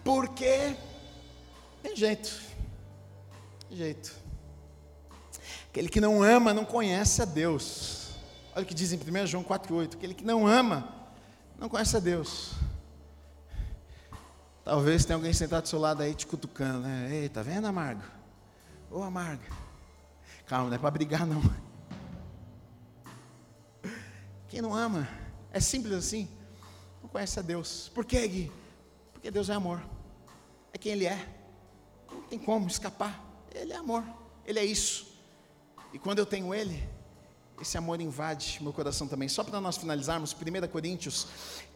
porque tem jeito, tem jeito. Aquele que não ama não conhece a Deus. Olha o que diz em 1 João 4,8: aquele que não ama não conhece a Deus. Talvez tenha alguém sentado do seu lado aí te cutucando, né? Ei, tá vendo, amargo? Ô amarga. Calma, não é para brigar não. Quem não ama, é simples assim, não conhece a Deus. Por quê, Gui? Porque Deus é amor. É quem Ele é. Não tem como escapar. Ele é amor. Ele é isso. E quando eu tenho Ele, esse amor invade meu coração também. Só para nós finalizarmos, 1 Coríntios,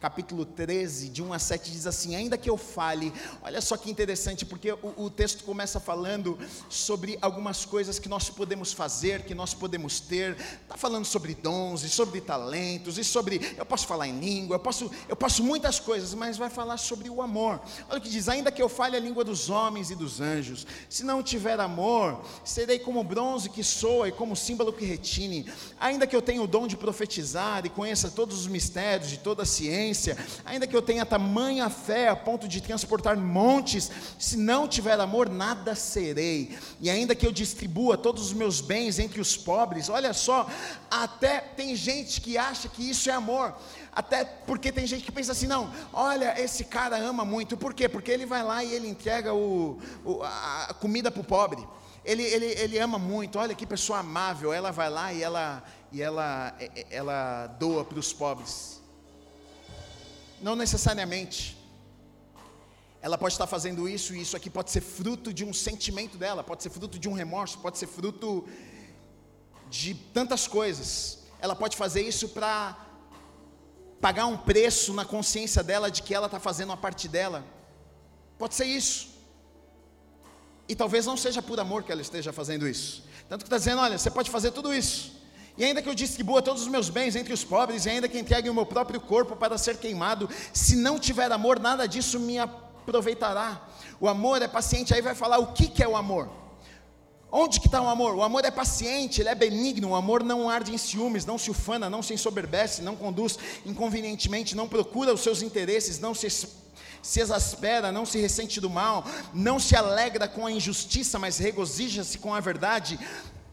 capítulo 13, de 1 a 7, diz assim: Ainda que eu fale, olha só que interessante, porque o, o, texto começa falando sobre algumas coisas que nós podemos fazer, que nós podemos ter, está falando sobre dons e sobre talentos, e sobre, eu posso falar em língua, eu posso, eu posso muitas coisas, mas vai falar sobre o amor. Olha o que diz: Ainda que eu fale a língua dos homens e dos anjos, se não tiver amor, serei como bronze que soa e como símbolo que retine ainda que eu tenha o dom de profetizar e conheça todos os mistérios de toda a ciência, ainda que eu tenha tamanha fé a ponto de transportar montes, se não tiver amor, nada serei. E ainda que eu distribua todos os meus bens entre os pobres, olha só, até tem gente que acha que isso é amor. Até porque tem gente que pensa assim, não, olha, esse cara ama muito. Por quê? Porque ele vai lá e ele entrega o, o a comida para o pobre ele, ele, ele ama muito, olha que pessoa amável, ela vai lá e ela, e ela, ela doa para os pobres. Não necessariamente. Ela pode estar fazendo isso e isso aqui pode ser fruto de um sentimento dela, pode ser fruto de um remorso, pode ser fruto de tantas coisas. Ela pode fazer isso para pagar um preço na consciência dela de que ela está fazendo a parte dela. Pode ser isso. E talvez não seja por amor que ela esteja fazendo isso. Tanto que está dizendo: olha, você pode fazer tudo isso. E ainda que eu distribua todos os meus bens entre os pobres, e ainda que entregue o meu próprio corpo para ser queimado, se não tiver amor, nada disso me aproveitará. O amor é paciente, aí vai falar o que, que é o amor. Onde que está o amor? O amor é paciente, ele é benigno, o amor não arde em ciúmes, não se ufana, não se ensoberbece, não conduz inconvenientemente, não procura os seus interesses, não se se exaspera, não se ressente do mal, não se alegra com a injustiça, mas regozija-se com a verdade,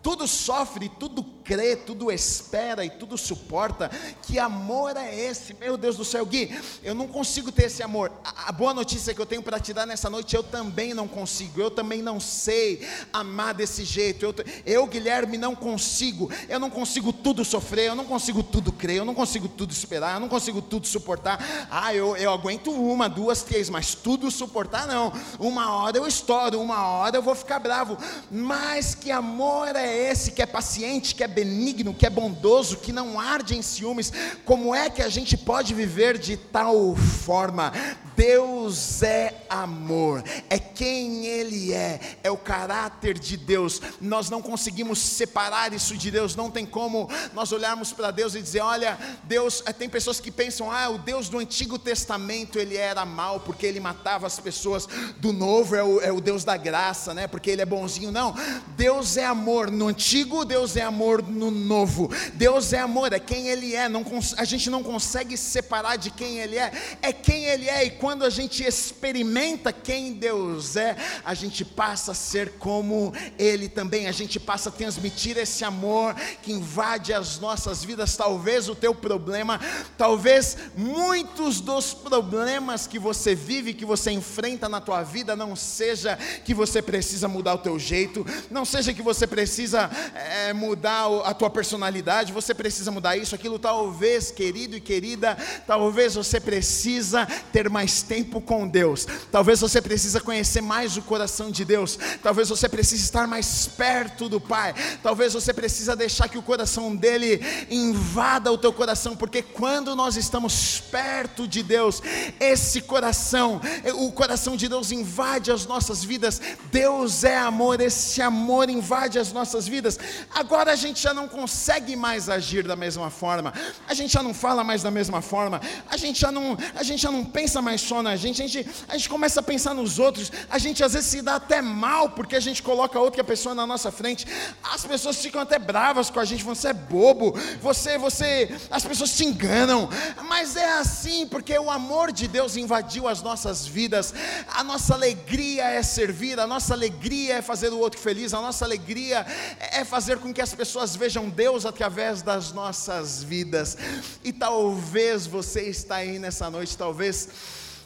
tudo sofre, tudo crê, tudo espera e tudo suporta. Que amor é esse? Meu Deus do céu, Gui, eu não consigo ter esse amor. A, boa notícia que eu tenho para te dar nessa noite, eu também não consigo, eu também não sei amar desse jeito. Eu, eu, Guilherme, não consigo. Eu não consigo tudo sofrer, eu não consigo tudo crer, eu não consigo tudo esperar, eu não consigo tudo suportar. Ah, eu, eu aguento uma, duas, três, mas tudo suportar não. Uma hora eu estouro, uma hora eu vou ficar bravo. Mas que amor é esse que é paciente, que é benigno, que é bondoso, que não arde em ciúmes? Como é que a gente pode viver de tal forma? Deus é amor, é quem Ele é, é o caráter de Deus. Nós não conseguimos separar isso de Deus, não tem como nós olharmos para Deus e dizer: olha, Deus, eh, tem pessoas que pensam, ah, o Deus do Antigo Testamento ele era mal porque ele matava as pessoas, do Novo é o, é o Deus da graça, né? Porque ele é bonzinho. Não, Deus é amor Antigo, Deus é amor no Novo. Deus é amor, é quem Ele é. Não, a gente não consegue separar de quem Ele é, é quem Ele é. E quando a gente experimenta quem Deus é, a gente passa a ser como Ele também, a gente passa a transmitir esse amor que invade as nossas vidas. Talvez o teu problema, talvez muitos dos problemas que você vive, que você enfrenta na tua vida, não seja que você precisa mudar o teu jeito, não seja que você precisa é, mudar a tua personalidade, você precisa mudar isso, aquilo. Talvez, querido e querida, talvez você precisa ter mais tempo com Deus, talvez você precisa conhecer mais o coração de Deus, talvez você precise estar mais perto do Pai, talvez você precisa deixar que o coração dele invada o teu coração, porque quando nós estamos perto de Deus, esse coração, o coração de Deus invade as nossas vidas. Deus é amor, esse amor invade as nossas vidas. Agora a gente já não consegue mais agir da mesma forma. A gente já não fala mais da mesma forma. A gente já não, a gente já não pensa mais só na gente. A gente, a gente começa a pensar nos outros. A gente às vezes se dá até mal porque a gente coloca outra pessoa na nossa frente. As pessoas ficam até bravas com a gente, você é bobo. Você, você, as pessoas te enganam. Mas é assim porque o amor de Deus invadiu as nossas vidas. A nossa alegria é servir, a nossa alegria é fazer o outro feliz, a nossa alegria é fazer com que as pessoas vejam Deus através das nossas vidas. E talvez você está aí nessa noite, talvez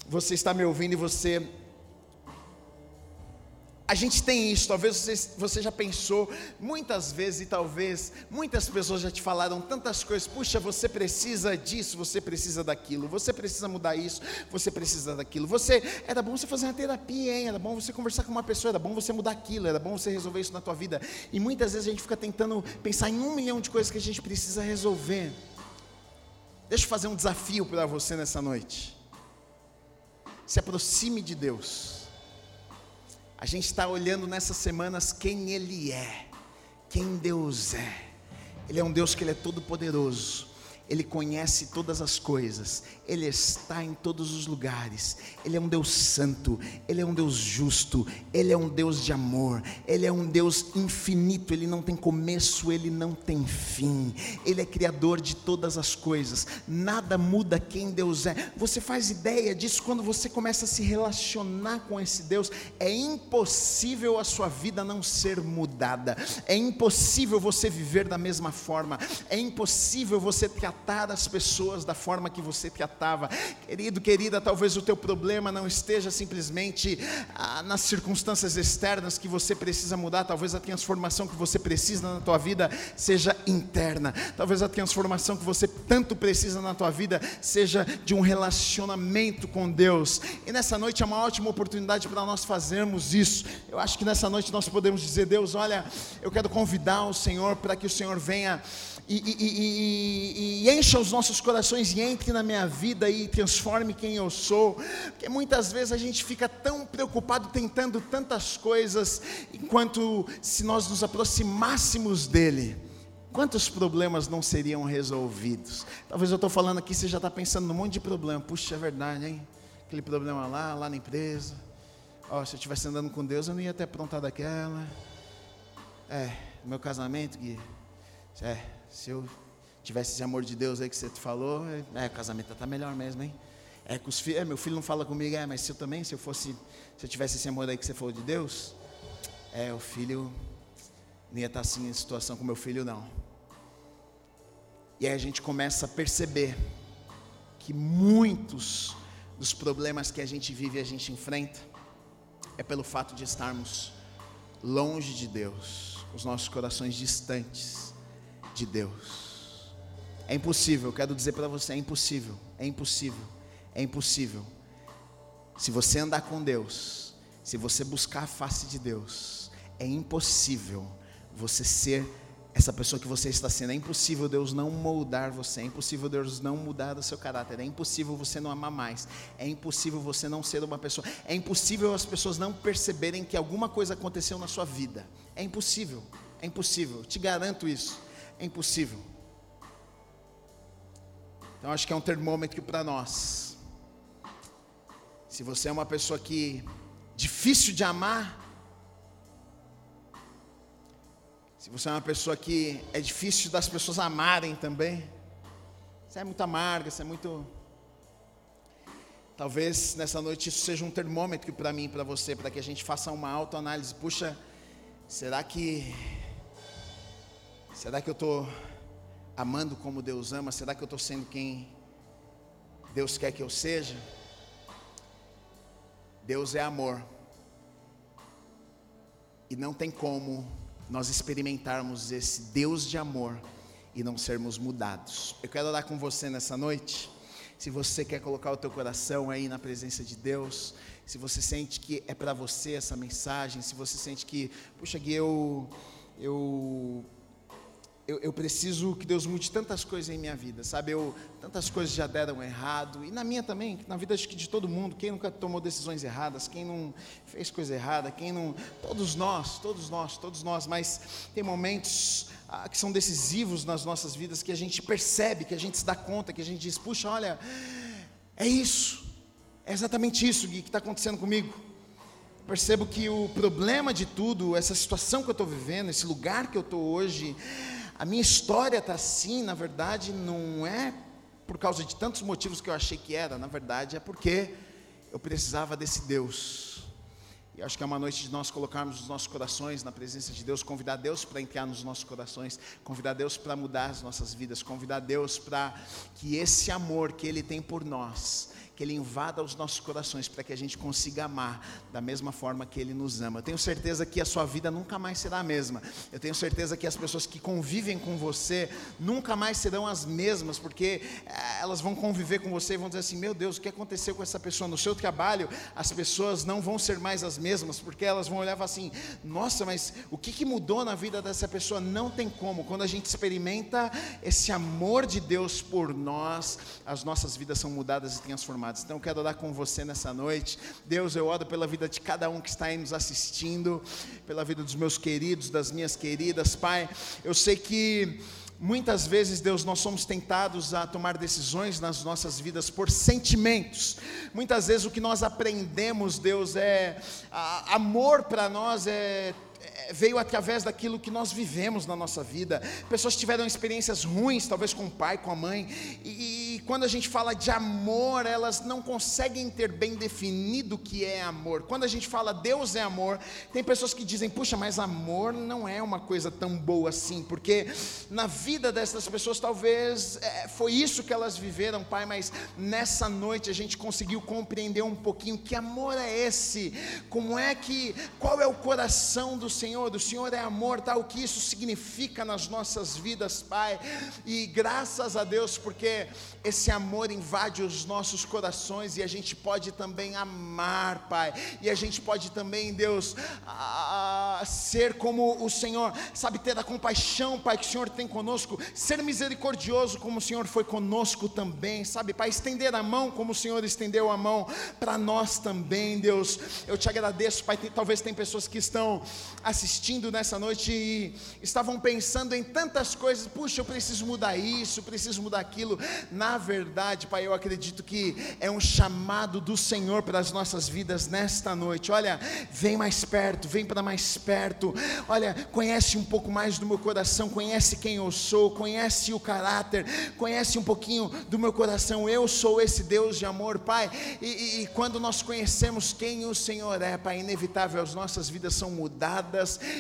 você está me ouvindo e você a gente tem isso, talvez você, você, já pensou muitas vezes e talvez muitas pessoas já te falaram tantas coisas. Puxa, você precisa disso, você precisa daquilo, você precisa mudar isso, você precisa daquilo. Você era bom você fazer uma terapia, hein? Era bom você conversar com uma pessoa, era bom você mudar aquilo, era bom você resolver isso na tua vida. E muitas vezes a gente fica tentando pensar em um milhão de coisas que a gente precisa resolver. Deixa eu fazer um desafio para você nessa noite. Se aproxime de Deus. A gente está olhando nessas semanas quem Ele é, quem Deus é. Ele é um Deus que Ele é todo poderoso. Ele conhece todas as coisas, Ele está em todos os lugares, Ele é um Deus santo, Ele é um Deus justo, Ele é um Deus de amor, Ele é um Deus infinito, Ele não tem começo, Ele não tem fim, Ele é criador de todas as coisas, nada muda quem Deus é. Você faz ideia disso? Quando você começa a se relacionar com esse Deus, é impossível a sua vida não ser mudada, é impossível você viver da mesma forma, é impossível você tratar tratar as pessoas da forma que você tratava. Querido, querida, talvez o teu problema não esteja simplesmente ah, nas circunstâncias externas que você precisa mudar, talvez a transformação que você precisa na tua vida seja interna. Talvez a transformação que você tanto precisa na tua vida seja de um relacionamento com Deus. E nessa noite é uma ótima oportunidade para nós fazermos isso. Eu acho que nessa noite nós podemos dizer: Deus, olha, eu quero convidar o Senhor para que o Senhor venha e, e, e, e, encha os nossos corações e entre na minha vida e transforme quem eu sou, porque muitas vezes a gente fica tão preocupado tentando tantas coisas, enquanto se nós nos aproximássemos dEle, quantos problemas não seriam resolvidos? Talvez eu estou falando aqui, você já está pensando num monte de problema, puxa, é verdade, hein? Aquele problema lá, lá na empresa, oh, se eu estivesse andando com Deus, eu não ia ter aprontado aquela, é, meu casamento, Gui, é, se eu tivesse esse amor de Deus aí que você falou, é, o casamento está melhor mesmo, hein? É que os filhos, é, meu filho não fala comigo, é, mas se eu também, se eu fosse, se eu tivesse esse amor aí que você falou de Deus, é, o filho não ia estar tá assim em situação com meu filho, não. E aí a gente começa a perceber que muitos dos problemas que a gente vive e a gente enfrenta é pelo fato de estarmos longe de Deus, os nossos corações distantes de Deus. É impossível, quero dizer para você, é impossível, é impossível, é impossível. Se você andar com Deus, se você buscar a face de Deus, é impossível você ser essa pessoa que você está sendo. É impossível Deus não moldar você, é impossível Deus não mudar o seu caráter, é impossível você não amar mais, é impossível você não ser uma pessoa, é impossível as pessoas não perceberem que alguma coisa aconteceu na sua vida. É impossível, é impossível, te garanto isso. É impossível. Então acho que é um termômetro para nós. Se você é uma pessoa que difícil de amar, se você é uma pessoa que é difícil das pessoas amarem também, você é muito amarga, você é muito Talvez nessa noite isso seja um termômetro para mim para você, para que a gente faça uma autoanálise. Puxa, será que será que eu estou amando como Deus ama? Será que eu estou sendo quem Deus quer que eu seja? Deus é amor. E não tem como nós experimentarmos esse Deus de amor e não sermos mudados. Eu quero orar com você nessa noite. Se você quer colocar o teu coração aí na presença de Deus, se você sente que é para você essa mensagem, se você sente que, puxa, Gui, eu, eu eu, eu, preciso que Deus mude tantas coisas em minha vida, sabe? Eu, tantas coisas já deram errado, e na minha também, na vida acho que de todo mundo, quem nunca tomou decisões erradas, quem não fez coisa errada, quem não. Todos nós, todos nós, todos nós, mas tem momentos ah, que são decisivos nas nossas vidas que a gente percebe, que a gente se dá conta, que a gente diz: puxa, olha, é isso, é exatamente isso, Gui, que está acontecendo comigo percebo que o problema de tudo, essa situação que eu estou vivendo, esse lugar que eu estou hoje, a minha história está assim, na verdade, não é por causa de tantos motivos que eu achei que era, na verdade, é porque eu precisava desse Deus. E acho que é uma noite de nós colocarmos os nossos corações na presença de Deus, convidar Deus para entrar nos nossos corações, convidar Deus para mudar as nossas vidas, convidar Deus para que esse amor que Ele tem por nós, que Ele invada os nossos corações para que a gente consiga amar da mesma forma que Ele nos ama. Eu tenho certeza que a sua vida nunca mais será a mesma. Eu tenho certeza que as pessoas que convivem com você nunca mais serão as mesmas, porque eh, elas vão conviver com você e vão dizer assim: meu Deus, o que aconteceu com essa pessoa? No seu trabalho, as pessoas não vão ser mais as mesmas, porque elas vão olhar assim: nossa, mas o que, que mudou na vida dessa pessoa? Não tem como. Quando a gente experimenta esse amor de Deus por nós, as nossas vidas são mudadas e transformadas amados. Então eu quero orar com você nessa noite. Deus, eu oro pela vida de cada um que está aí nos assistindo, pela vida dos meus queridos, das minhas queridas. Pai, eu sei que Muitas vezes, Deus, nós somos tentados a tomar decisões nas nossas vidas por sentimentos. Muitas vezes o que nós aprendemos, Deus, é amor para nós é, veio através daquilo que nós vivemos na nossa vida. Pessoas tiveram experiências ruins, talvez com o pai, com a mãe, e, e, quando a gente fala de amor, elas não conseguem ter bem definido o que é amor. Quando a gente fala Deus é amor, tem pessoas que dizem, puxa, mas amor não é uma coisa tão boa assim, porque na vida dessas pessoas talvez é, foi isso que elas viveram, pai, mas nessa noite a gente conseguiu compreender um pouquinho que amor é esse, como é que, qual é o coração do Senhor, do Senhor é amor, tal, o que isso significa nas nossas vidas, Pai. E graças a Deus, porque esse amor invade os nossos corações e a gente pode também amar, Pai. E a gente pode também, Deus, a, a, ser como o Senhor, sabe, ter a compaixão, Pai, que o Senhor tem conosco, ser misericordioso como o Senhor foi conosco também, sabe, Pai, estender a mão como o Senhor estendeu a mão para nós também, Deus. Eu te agradeço, Pai. Tem, talvez tem pessoas que estão assistindo nessa noite e estavam pensando em tantas coisas, puxa, eu preciso mudar isso, preciso mudar aquilo. Na verdade, Pai, eu acredito que é um chamado do Senhor para as nossas vidas nesta noite. Olha, vem mais perto, vem para mais perto. Olha, conhece um pouco mais do meu coração, conhece quem eu sou, conhece o caráter, conhece um pouquinho do meu coração. Eu sou esse Deus de amor, Pai. E, e, e quando nós conhecemos quem o Senhor é, Pai, inevitável as nossas vidas são mudadas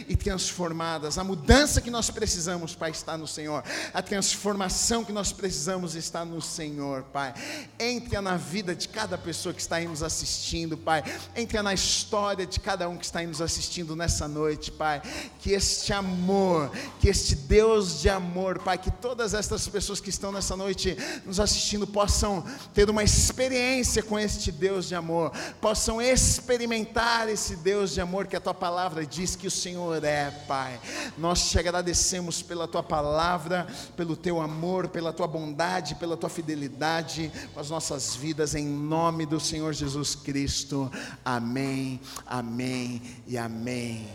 e transformadas. A mudança que nós precisamos, Pai, está no Senhor. A transformação que nós precisamos está no Senhor, Pai. Entra na vida de cada pessoa que está aí nos assistindo, Pai. Entra na história de cada um que está aí nos assistindo nessa noite, Pai. Que este amor, que este Deus de amor, Pai, que todas estas pessoas que estão nessa noite nos assistindo possam ter uma experiência com este Deus de amor, possam experimentar esse Deus de amor que a tua palavra diz que o Senhor é, Pai. Nós te agradecemos pela tua palavra, pelo teu amor, pela tua bondade, pela tua fidelidade com as nossas vidas, em nome do Senhor Jesus Cristo. Amém, amém e amém.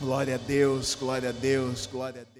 Glória a Deus, glória a Deus, glória a Deus.